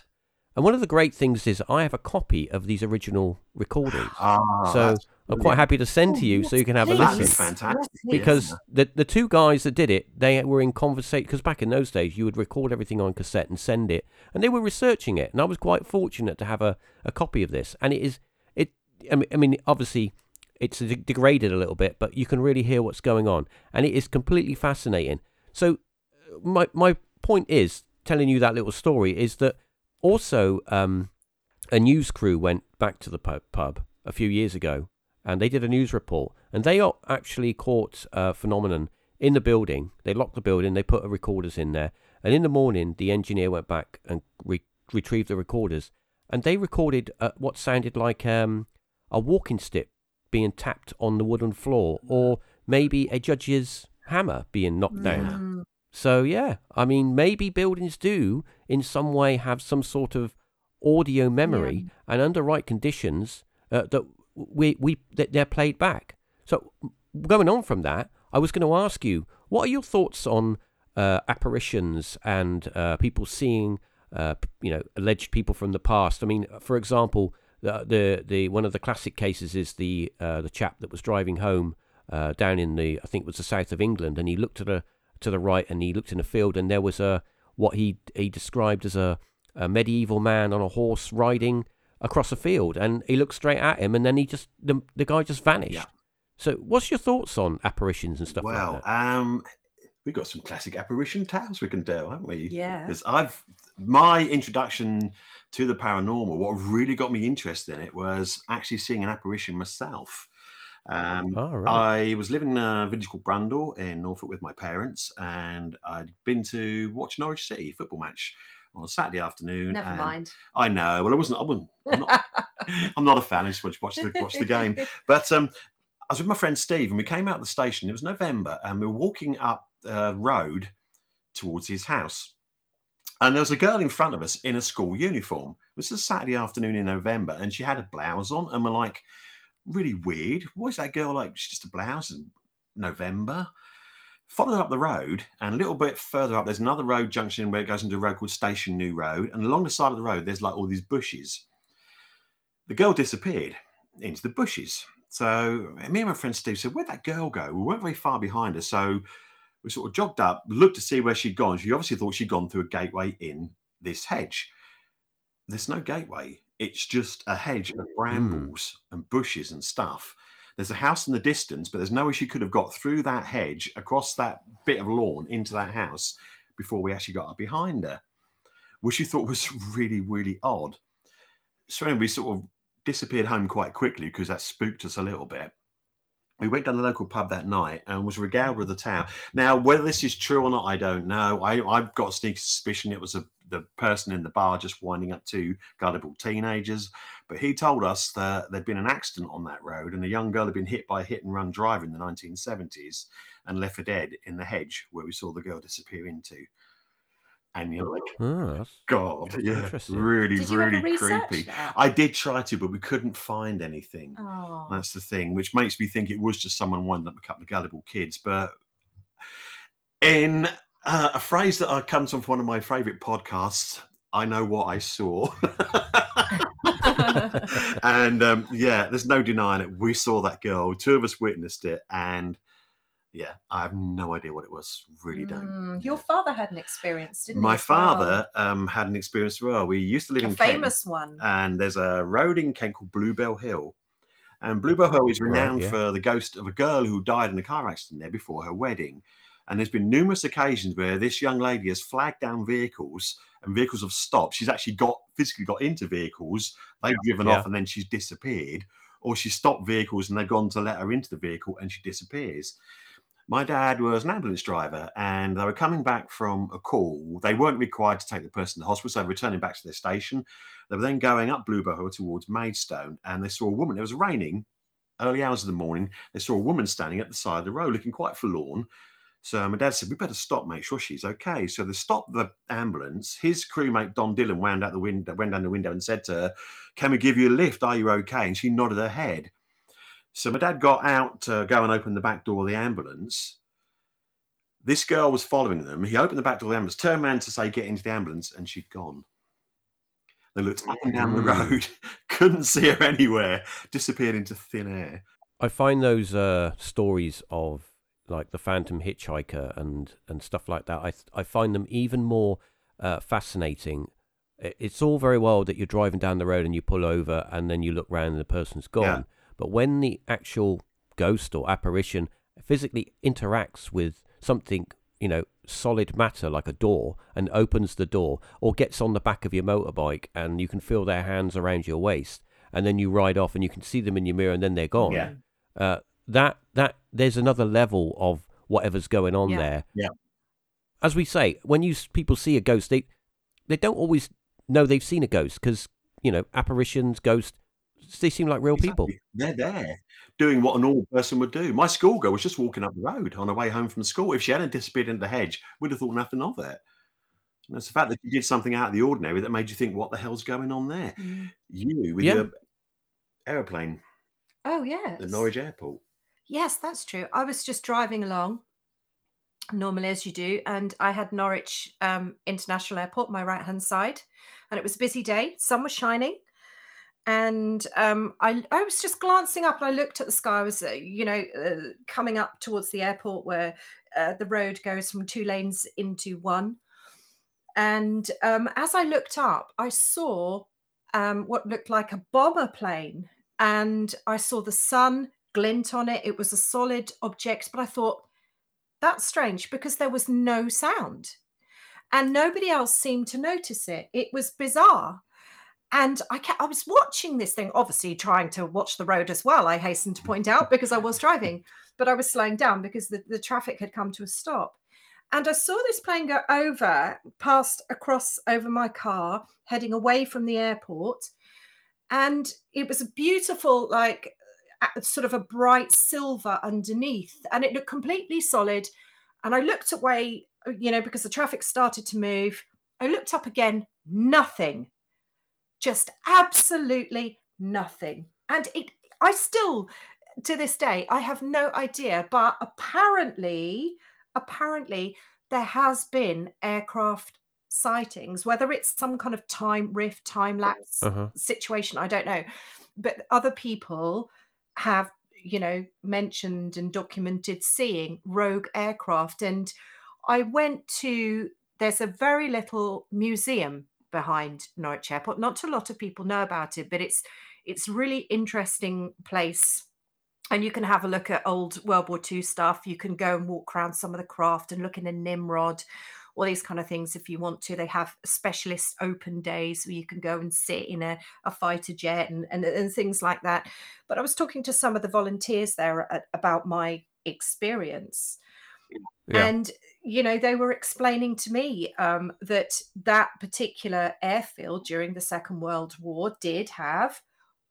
And one of the great things is I have a copy of these original recordings. Ah, so I'm quite happy to send Oh, to you so you can have a please. That'd be listen. fantastic. Yes, please. Because the the two guys that did it, they were in conversation. Because back in those days, you would record everything on cassette and send it, and they were researching it. And I was quite fortunate to have a, a copy of this. And it is it. I mean, I mean, obviously, it's de- degraded a little bit, but you can really hear what's going on, and it is completely fascinating. So, uh, my my point is telling you that little story is that also um, a news crew went back to the pub, a few years ago and they did a news report and they actually caught a phenomenon in the building. They locked the building, they put recorders in there, and in the morning the engineer went back and re- retrieved the recorders and they recorded uh, what sounded like um, a walking stick being tapped on the wooden floor or maybe a judge's hammer being knocked down. So yeah, I mean maybe buildings do in some way have some sort of audio memory, and under right conditions uh, that we we that they're played back. So going on from that, I was going to ask you, what are your thoughts on uh, apparitions and uh, people seeing, uh, you know, alleged people from the past? I mean, for example, the the, the one of the classic cases is the uh, the chap that was driving home uh, down in the I think it was the south of England, and he looked at the to the right and he looked in a field, and there was a what he he described as a, a medieval man on a horse riding across a field, and he looked straight at him, and then he just the the guy just vanished. Yeah. So, what's your thoughts on apparitions and stuff well, like that? um, we've got some classic apparition tales we can do, haven't we? Yeah. Because I've my introduction to the paranormal, what really got me interested in it was actually seeing an apparition myself. Um, Oh, right. I was living in a village called Brundall in Norfolk with my parents, and I'd been to watch Norwich City football match on a Saturday afternoon. Never and mind. I know. Well, I wasn't. I wasn't. I'm not, I'm not a fan. I just watch, watch the watch the game. But um, I was with my friend Steve, and we came out of the station. It was November, and we were walking up the road towards his house. And there was a girl in front of us in a school uniform. It was a Saturday afternoon in November, and she had a blouse on, and we're like, really weird. Why is that girl like? She's just a blouse in November. Followed up the road, and a little bit further up, there's another road junction where it goes into a road called Station New Road. And along the side of the road, there's like all these bushes. The girl disappeared into the bushes. So me and my friend Steve said, Where'd that girl go? We weren't very far behind her. So we sort of jogged up, looked to see where she'd gone. She obviously thought she'd gone through a gateway in this hedge. There's no gateway. It's just a hedge of mm. brambles and bushes and stuff. There's a house in the distance, but there's no way she could have got through that hedge, across that bit of lawn into that house before we actually got up behind her, which she thought was really, really odd. So anyway, we sort of disappeared home quite quickly because that spooked us a little bit. We went down the local pub that night and was regaled with the tale. Now, whether this is true or not, I don't know. I, I've got a sneaky suspicion it was a, the person in the bar just winding up two gullible teenagers. But he told us that there'd been an accident on that road and a young girl had been hit by a hit and run driver in the 1970s and left for dead in the hedge where we saw the girl disappear into. and you're like, Oh, that's God, yeah, really, Did really creepy. that? I did try to, but we couldn't find anything. Oh, That's the thing, which makes me think it was just someone winding up a couple of gullible kids. But in uh, a phrase that uh, comes from one of my favourite podcasts, I know what I saw. and um, yeah, there's no denying it. We saw that girl. Two of us witnessed it, and yeah, I have no idea what it was. Really don't. Mm, Your father had an experience, didn't he? My well? father um, had an experience as well. We used to live a in Kent, famous one. and there's a road in Kent called Bluebell Hill. And Bluebell Hill is Right, renowned yeah. for the ghost of a girl who died in a car accident there before her wedding. And there's been numerous occasions where this young lady has flagged down vehicles and vehicles have stopped. She's actually got physically got into vehicles, they've driven Yeah. off and then she's disappeared. Or she stopped vehicles and they've gone to let her into the vehicle and she disappears. My dad was an ambulance driver and they were coming back from a call. They weren't required to take the person to the hospital, so they were returning back to their station. They were then going up Hill towards Maidstone and they saw a woman. It was raining, early hours of the morning. They saw a woman standing at the side of the road looking quite forlorn. So my dad said, We better stop, make sure she's okay. So they stopped the ambulance. His crewmate Don Dillon wound out the window, went down the window and said to her, Can we give you a lift? Are you okay? And she nodded her head. So my dad got out to go and open the back door of the ambulance. This girl was following them. He opened the back door of the ambulance, turned around to say, Get into the ambulance, and she'd gone. They looked up and down the Mm. road, couldn't see her anywhere, disappeared into thin air. I find those uh, stories of like the Phantom Hitchhiker and and stuff like that. I th- I find them even more uh, fascinating. It's all very well that you're driving down the road and you pull over and then you look round and the person's gone. Yeah. But when the actual ghost or apparition physically interacts with something, you know, solid matter like a door and opens the door or gets on the back of your motorbike and you can feel their hands around your waist and then you ride off and you can see them in your mirror and then they're gone Yeah. uh, that that there's another level of whatever's going on Yeah. there. Yeah. As we say, when you people see a ghost, they they don't always know they've seen a ghost because you know apparitions, ghosts, they seem like real people. They're there doing what a normal person would do. My schoolgirl was just walking up the road on her way home from school. If she hadn't disappeared into the hedge, we'd have thought nothing of it. And it's the fact that you did something out of the ordinary that made you think, what the hell's going on there? Mm. You with Yeah. your aeroplane Oh yeah. The Norwich Airport. Yes, that's true. I was just driving along, normally as you do, and I had Norwich um, International Airport, my right hand side, and it was a busy day. Sun was shining, and um, I I was just glancing up, and I looked at the sky. I was, uh, you know, uh, coming up towards the airport where uh, the road goes from two lanes into one, and um, as I looked up, I saw um, what looked like a bomber plane, and I saw the sun glint on it. It was a solid object, but I thought that's strange because there was no sound and nobody else seemed to notice it. It was bizarre. And I kept, I was watching this thing, obviously trying to watch the road as well. I hasten to point out because I was driving, but I was slowing down because the, the traffic had come to a stop. And I saw this plane go over, past across over my car, heading away from the airport. And it was a beautiful, like sort of a bright silver underneath, and it looked completely solid. And I looked away, you know, because the traffic started to move. I looked up again, nothing, just absolutely nothing. And it, I still, to this day, I have no idea, but apparently, apparently, there has been aircraft sightings, whether it's some kind of time rift, time lapse Uh-huh. situation, I don't know. But other people have, you know, mentioned and documented seeing rogue aircraft. And I went to, there's a very little museum behind Norwich Airport. Not a lot of people know about it, but it's it's really interesting place. And you can have a look at old World War II stuff. You can go and walk around some of the craft and look in a Nimrod, all these kind of things if you want to. They have specialist open days where you can go and sit in a, a fighter jet and, and, and things like that. But I was talking to some of the volunteers there a- about my experience. Yeah. And you know, they were explaining to me um, that that particular airfield during the Second World War did have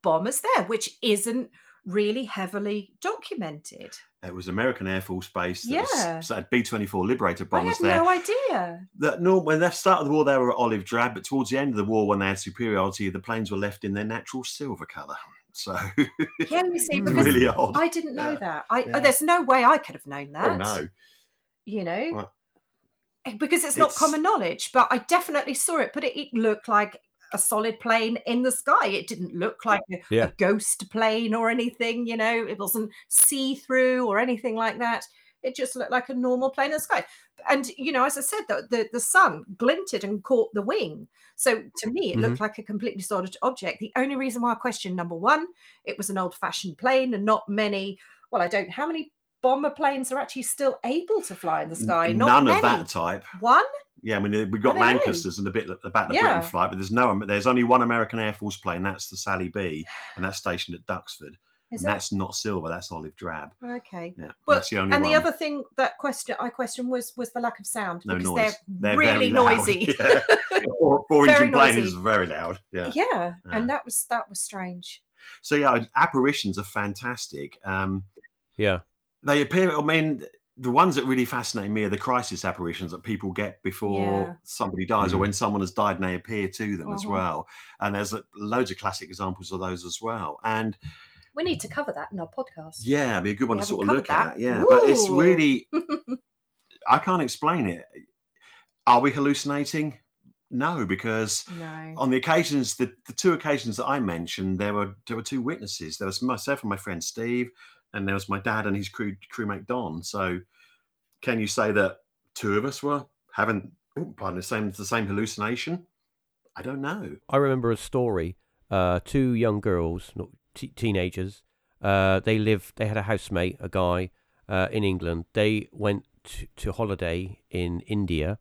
bombers there, which isn't really heavily documented. It was American Air Force Base. That Yeah. Was, so had B twenty four Liberator bombers. I had there. no idea. that no, when they started the war, they were olive drab, but towards the end of the war, when they had superiority, the planes were left in their natural silver color. So Yeah, you see, because really odd. I didn't know Yeah. that. I Yeah. there's no way I could have known that. oh no, You know, Well, Eh, because it's not it's- common knowledge. But I definitely saw it. But it, it looked like a solid plane in the sky. It didn't look like a, Yeah. a ghost plane or anything. You know, it wasn't see through or anything like that. It just looked like a normal plane in the sky. And you know, as I said, the the, the sun glinted and caught the wing. So to me, it looked mm-hmm. like a completely solid object. The only reason why I question number one, it was an old-fashioned plane, and not many. Well, I don't. How many bomber planes are actually still able to fly in the sky? Not none many. of that type. One. Yeah, I mean we've got Lancasters and a bit about the Yeah. Britain flight, but there's no. There's only one American Air Force plane. That's the Sally B, and that's stationed at Duxford. Is and it? that's not silver. That's olive drab. Okay. Yeah, But that's the only and one. the other thing that question I questioned was was the lack of sound no because noise. they're, really very loud. noisy. Yeah. Four, four Very engine plane is very loud. Yeah. yeah, Yeah. and that was that was strange. So yeah, apparitions are fantastic. Um, Yeah. they appear. I mean, the ones that really fascinate me are the crisis apparitions that people get before Yeah. somebody dies, or Mhm. when someone has died and they appear to them as Mhm. well. And there's uh, loads of classic examples of those as well. And We need to cover that in our podcast. yeah, it'd be a good one We to sort of look covered at. that. Yeah, but it's really I can't explain it. Are we hallucinating? No, because no. on the occasions, the, the two occasions that I mentioned, there were there were two witnesses. There was myself and my friend Steve, and there was my dad and his crew crewmate Don. So, can you say that two of us were having oh, pardon the same the same hallucination? I don't know. I remember a story. Uh, two young girls, not t- teenagers. Uh, they lived. They had a housemate, a guy uh, in England. They went to, to holiday in India,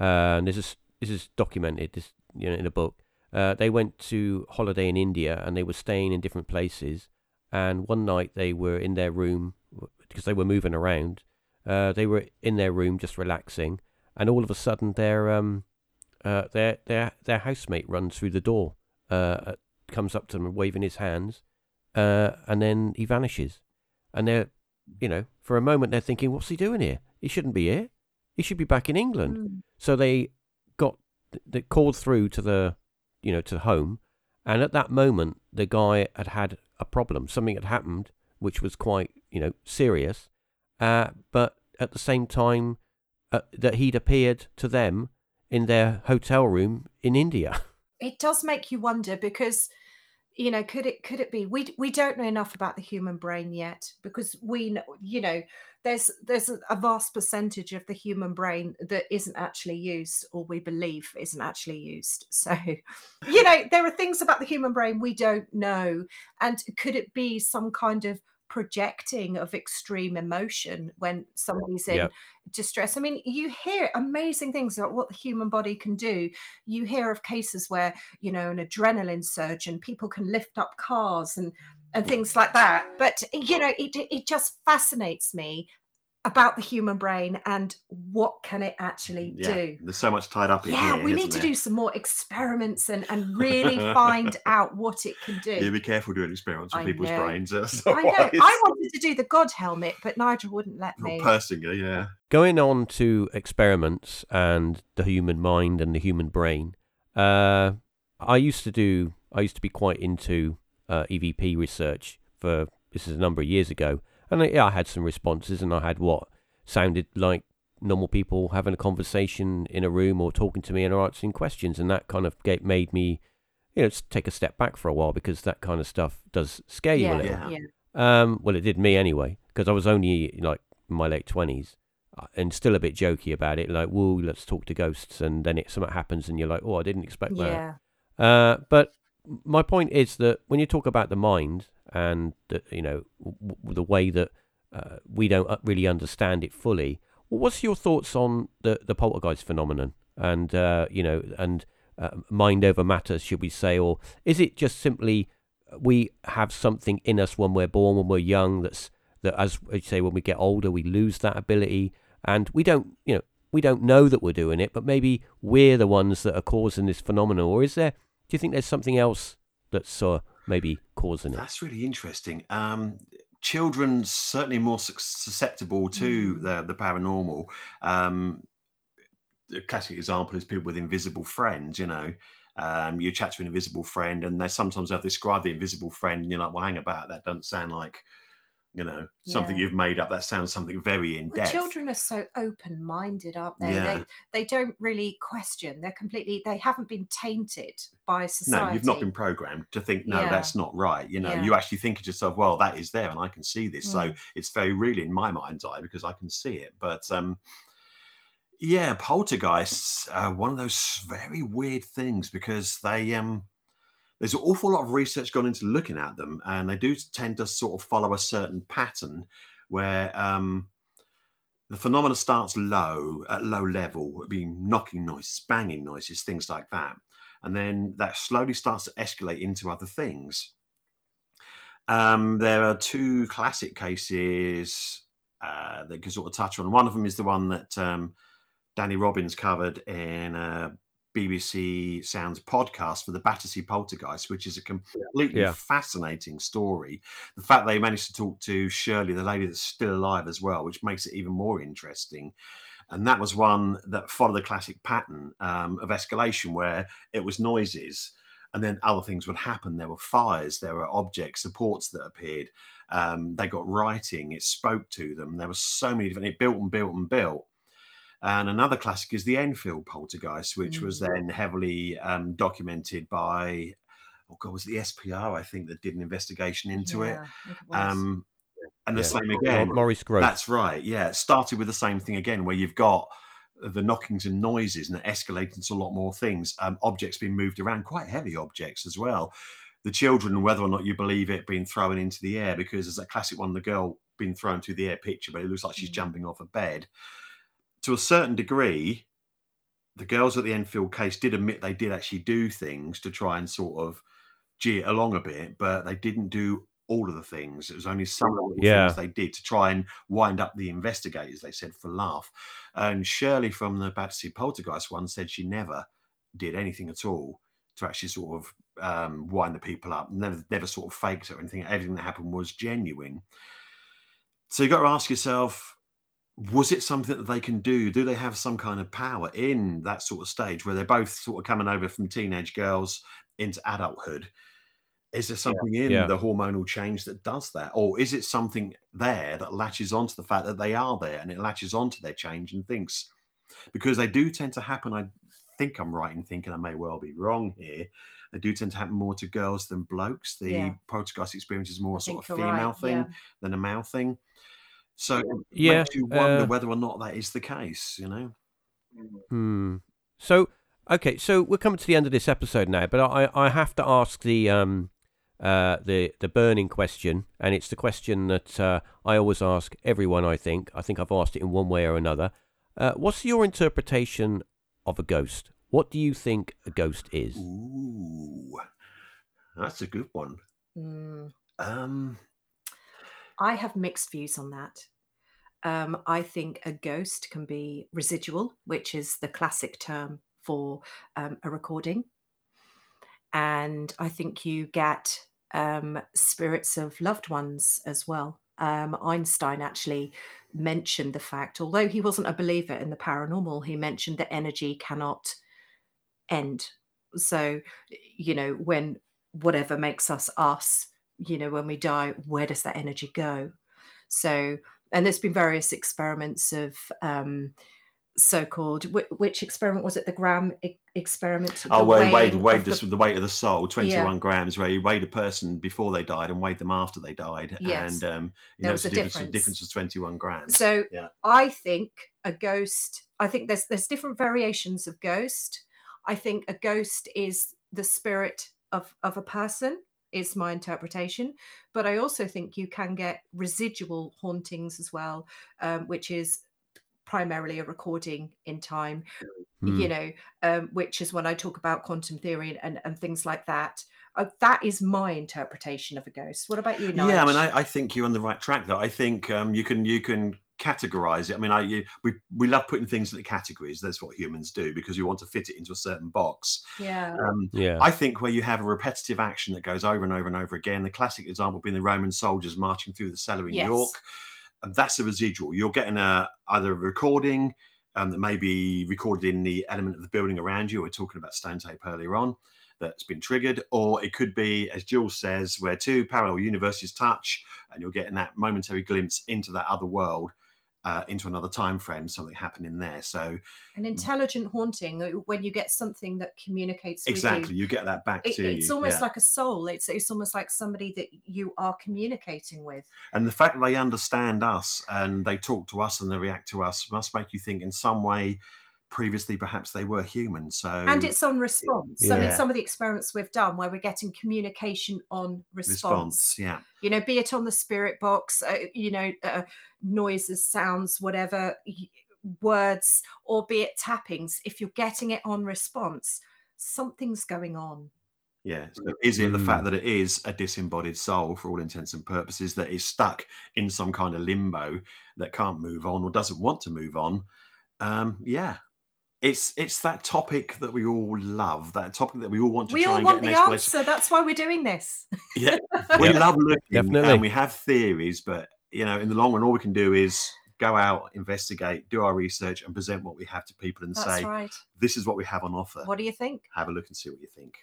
uh, and this is this is documented. This you know in a book. Uh, they went to holiday in India, and they were staying in different places. And one night they were in their room because they were moving around. Uh, they were in their room just relaxing, and all of a sudden their um uh, their their their housemate runs through the door, uh, comes up to them waving his hands, uh, and then he vanishes. And they're, you know, for a moment they're thinking, "What's he doing here? He shouldn't be here. He should be back in England." Mm. So they got they called through to the, you know, to home, and at that moment the guy had had a problem. Something had happened which was quite, you know, serious. Uh, but at the same time, uh, that he'd appeared to them in their hotel room in India. It does make you wonder because you know could it could it be we we don't know enough about the human brain yet because we you know there's there's a, vast percentage of the human brain that isn't actually used or we believe isn't actually used. So you know there are things about the human brain we don't know. And could it be some kind of projecting of extreme emotion when somebody's in Yep. distress? I mean you hear amazing things about what the human body can do. You hear of cases where you know an adrenaline surge and people can lift up cars and and things like that but you know it it just fascinates me about the human brain and what can it actually Yeah, do there's so much tied up in yeah here. we need to there? do some more experiments and and really find out what it can do Yeah, be careful doing experiments with I people's know. brains. that's I know. I wanted to do the God helmet, but Nigel wouldn't let Not me. personally, yeah. Going on to experiments and the human mind and the human brain, uh, I used to do. I used to be quite into uh, EVP research for this is a number of years ago, and I, yeah, I had some responses, and I had what sounded like normal people having a conversation in a room or talking to me and answering questions, and that kind of ga- made me, you know, take a step back for a while because that kind of stuff does scare you a little. Yeah. yeah. Um, well, it did me anyway, because I was only like in my late twenties, uh, and still a bit jokey about it. Like, "Whoa, let's talk to ghosts," and then it something happens, and you're like, "Oh, I didn't expect that." Yeah. Uh, but my point is that when you talk about the mind and the, you know w- the way that uh, we don't uh, really understand it fully, what's your thoughts on the the poltergeist phenomenon and uh, you know and uh, mind over matter, should we say, or is it just simply we have something in us when we're born, when we're young, that's that as you say when we get older we lose that ability, and we don't you know we don't know that we're doing it, but maybe we're the ones that are causing this phenomenon, or is there? Do you think there's something else that's uh, maybe causing it? That's really interesting. Um, children certainly more susceptible to Mm. the the paranormal. Um, the classic example is people with invisible friends. You know, um, you chat to an invisible friend, and they sometimes have describe the invisible friend, and you're like, "Well, hang about, that doesn't sound like." You know, something Yeah. you've made up. That sounds something very in Well, depth. children are so open-minded, aren't they? Yeah. They they don't really question. They're completely. They haven't been tainted by society. No, you've not been programmed to think, no, Yeah. that's not right. You know, you actually think to yourself, well, that is there and I can see this. So Mm. it's very real in my mind's eye because I can see it. But um, yeah, poltergeists are one of those very weird things because they um there's an awful lot of research gone into looking at them, and they do tend to sort of follow a certain pattern where um the phenomena starts low at low level, being knocking noises, banging noises, things like that, and then that slowly starts to escalate into other things. Um, there are two classic cases uh, that can sort of touch on. One of them is the one that um, Danny Robins covered in a BBC Sounds podcast for the Battersea Poltergeist, which is a completely Yeah. fascinating story. The fact they managed to talk to Shirley, the lady that's still alive as well, which makes it even more interesting. And that was one that followed the classic pattern um, of escalation, where it was noises, and then other things would happen. There were fires, there were objects, supports that appeared. Um, they got writing, it spoke to them. There were so many different. It built and built and built. And another classic is the Enfield poltergeist, which was Mm. then heavily um, documented by, oh God, was it the SPR? I think that did an investigation into it. Yeah, I think it was. Um, and the Yeah. same again. Maurice Grosse. That's right. Yeah, it started with the same thing again, where you've got the knockings and noises, and it escalated to a lot more things. Um, objects being moved around, quite heavy objects as well. The children, whether or not you believe it, being thrown into the air because there's a classic one, the girl being thrown through the air picture, but it looks like she's Mm. jumping off a bed. To a certain degree, the girls at the Enfield case did admit they did actually do things to try and sort of gee it along a bit, but they didn't do all of the things. It was only some of the Yeah. things they did to try and wind up the investigators, they said, for laugh. And Shirley from the Battersea Poltergeist one said she never did anything at all to actually sort of um, wind the people up, never, never sort of faked or anything. Everything that happened was genuine. So you've got to ask yourself, was it something that they can do? Do they have some kind of power in that sort of stage where they're both sort of coming over from teenage girls into adulthood? Is there something in Yeah. the hormonal change that does that? Or is it something there that latches onto the fact that they are there and it latches onto their change and thinks? Because they do tend to happen, I think I'm right in thinking I may well be wrong here. They do tend to happen more to girls than blokes. The Yeah. poltergeist experience is more I sort of you're right, female thing yeah. than a male thing. So it Yeah, makes you wonder uh, whether or not that is the case, you know? Hmm. So okay, so we're coming to the end of this episode now, but I I have to ask the um uh the the burning question, and it's the question that uh, I always ask everyone. I think I think I've asked it in one way or another. Uh, what's your interpretation of a ghost? What do you think a ghost is? Ooh, that's a good one. Mm, Um, I have mixed views on that. Um, I think a ghost can be residual, which is the classic term for um, a recording. And I think you get um, spirits of loved ones as well. Um, Einstein actually mentioned the fact, although he wasn't a believer in the paranormal, he mentioned that energy cannot end. So, you know, when whatever makes us us, you know, when we die, where does that energy go? So, and there's been various experiments of um, so-called wh- which experiment was it? The gram e- experiment. oh, well, he weighed, weighed the, the weight of the soul, 21 Yeah. grams, where he weighed a person before they died and weighed them after they died. Yes. And um, you There know, was the a difference, the difference. difference was 21 grams. So Yeah. I think a ghost. I think there's there's different variations of ghost. I think a ghost is the spirit of of a person. Is my interpretation, but I also think you can get residual hauntings as well, um, which is primarily a recording in time. Hmm. You know, um, which is when I talk about quantum theory and and, and things like that. Uh, that is my interpretation of a ghost. What about you, Nigel? Yeah, I mean, I, I think you're on the right track. Though I think um, you can you can categorize it. I mean, I you, we we love putting things into categories. That's what humans do because you want to fit it into a certain box. Yeah. Um, Yeah. I think where you have a repetitive action that goes over and over and over again, the classic example being the Roman soldiers marching through the cellar in Yes. York, and that's a residual. You're getting a either a recording um, that may be recorded in the element of the building around you. We're talking about stone tape earlier on that's been triggered, or it could be, as Jules says, where two parallel universes touch, and you're getting that momentary glimpse into that other world. Uh, into another time frame, something happening there. So An intelligent haunting uh, when you get something that communicates with exactly, you. you get that back It, to it's you. almost yeah. like a soul. It's it's almost like somebody that you are communicating with. And the fact that they understand us and they talk to us and they react to us must make you think in some way previously perhaps they were human. So and it's on response. I mean, Yeah. some of the experiments we've done where we're getting communication on response. response. Yeah. You know, be it on the spirit box, uh, you know, uh, noises, sounds, whatever, words, or be it tappings. If you're getting it on response, something's going on. Yeah. So is it the fact Mm. that it is a disembodied soul for all intents and purposes that is stuck in some kind of limbo that can't move on or doesn't want to move on? Um, yeah. It's it's that topic that we all love, that topic that we all want to We try all and want get the an explanation. answer. That's why we're doing this. Yeah, we Yep. love looking Definitely. and we have theories, but you know, in the long run, all we can do is go out, investigate, do our research, and present what we have to people and That's say, right. "This is what we have on offer. What do you think? Have a look and see what you think."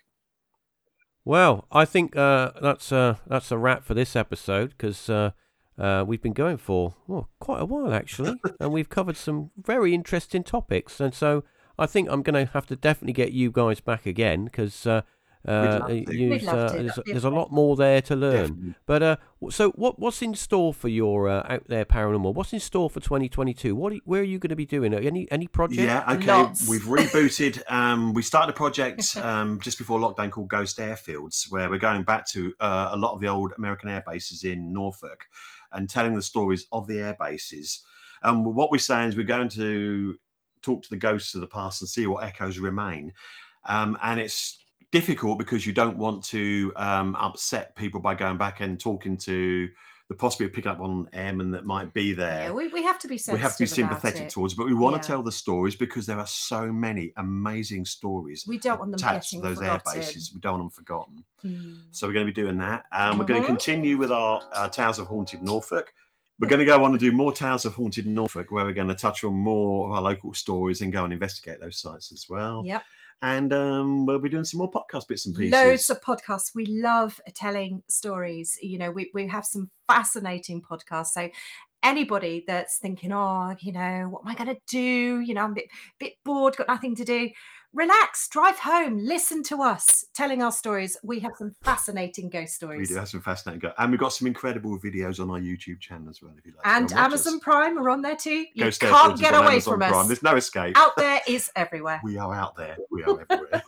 Well, I think uh, that's uh, that's a wrap for this episode because uh, uh, we've been going for well, quite a while actually, and we've covered some very interesting topics. And so I think I'm going to have to definitely get you guys back again because uh, uh, love to. yous, We'd love uh, there's, there's a lot more there to learn. Definitely. But uh, so what what's in store for your uh, out there paranormal? What's in store for 2022? What are, where are you going to be doing? Any any project? Yeah, okay. Lots. We've rebooted. Um, we started a project um, just before lockdown called Ghost Airfields, where we're going back to uh, a lot of the old American air bases in Norfolk and telling the stories of the air bases. And what we're saying is we're going to talk to the ghosts of the past and see what echoes remain. Um, and it's difficult because you don't want to um, upset people by going back and talking to the possibility of picking up on airmen that might be there Yeah, we, we have to be we have to be sympathetic towards, but we want Yeah. to tell the stories because there are so many amazing stories We don't want them attached to getting those air forgotten. bases. We don't want them forgotten. Mm. So we're going to be doing that. Um, We're going to continue with our, our Tales of Haunted Norfolk. We're going to go on and do more Tales of Haunted Norfolk, where we're going to touch on more of our local stories and go and investigate those sites as well. Yep. And um, we'll be doing some more podcast bits and pieces. Loads of podcasts. We love telling stories. You know, we, we have some fascinating podcasts. So anybody that's thinking, oh, you know, what am I going to do? You know, I'm a bit, bit bored, got nothing to do. Relax, drive home, listen to us telling our stories. We have some fascinating ghost stories. we do have some fascinating, go- and we've got some incredible videos on our YouTube channel as well. If you like, And watch us. Amazon Prime are on there too. You Ghost can't Airfields get away Amazon from Prime. us. There's no escape. Out there is everywhere. We are out there. We are everywhere.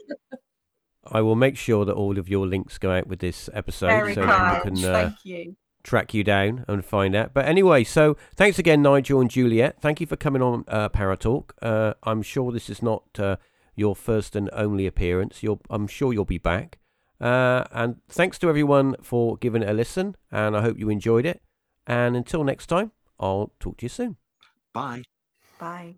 I will make sure that all of your links go out with this episode Very so kind. people can uh, Thank you. track you down and find out. But anyway, so thanks again, Nigel and Juliette. Thank you for coming on uh, Paratalk. Uh, I'm sure this is not uh, your first and only appearance. You'll, I'm sure you'll be back. Uh, and thanks to everyone for giving it a listen. And I hope you enjoyed it. And until next time, I'll talk to you soon. Bye. Bye.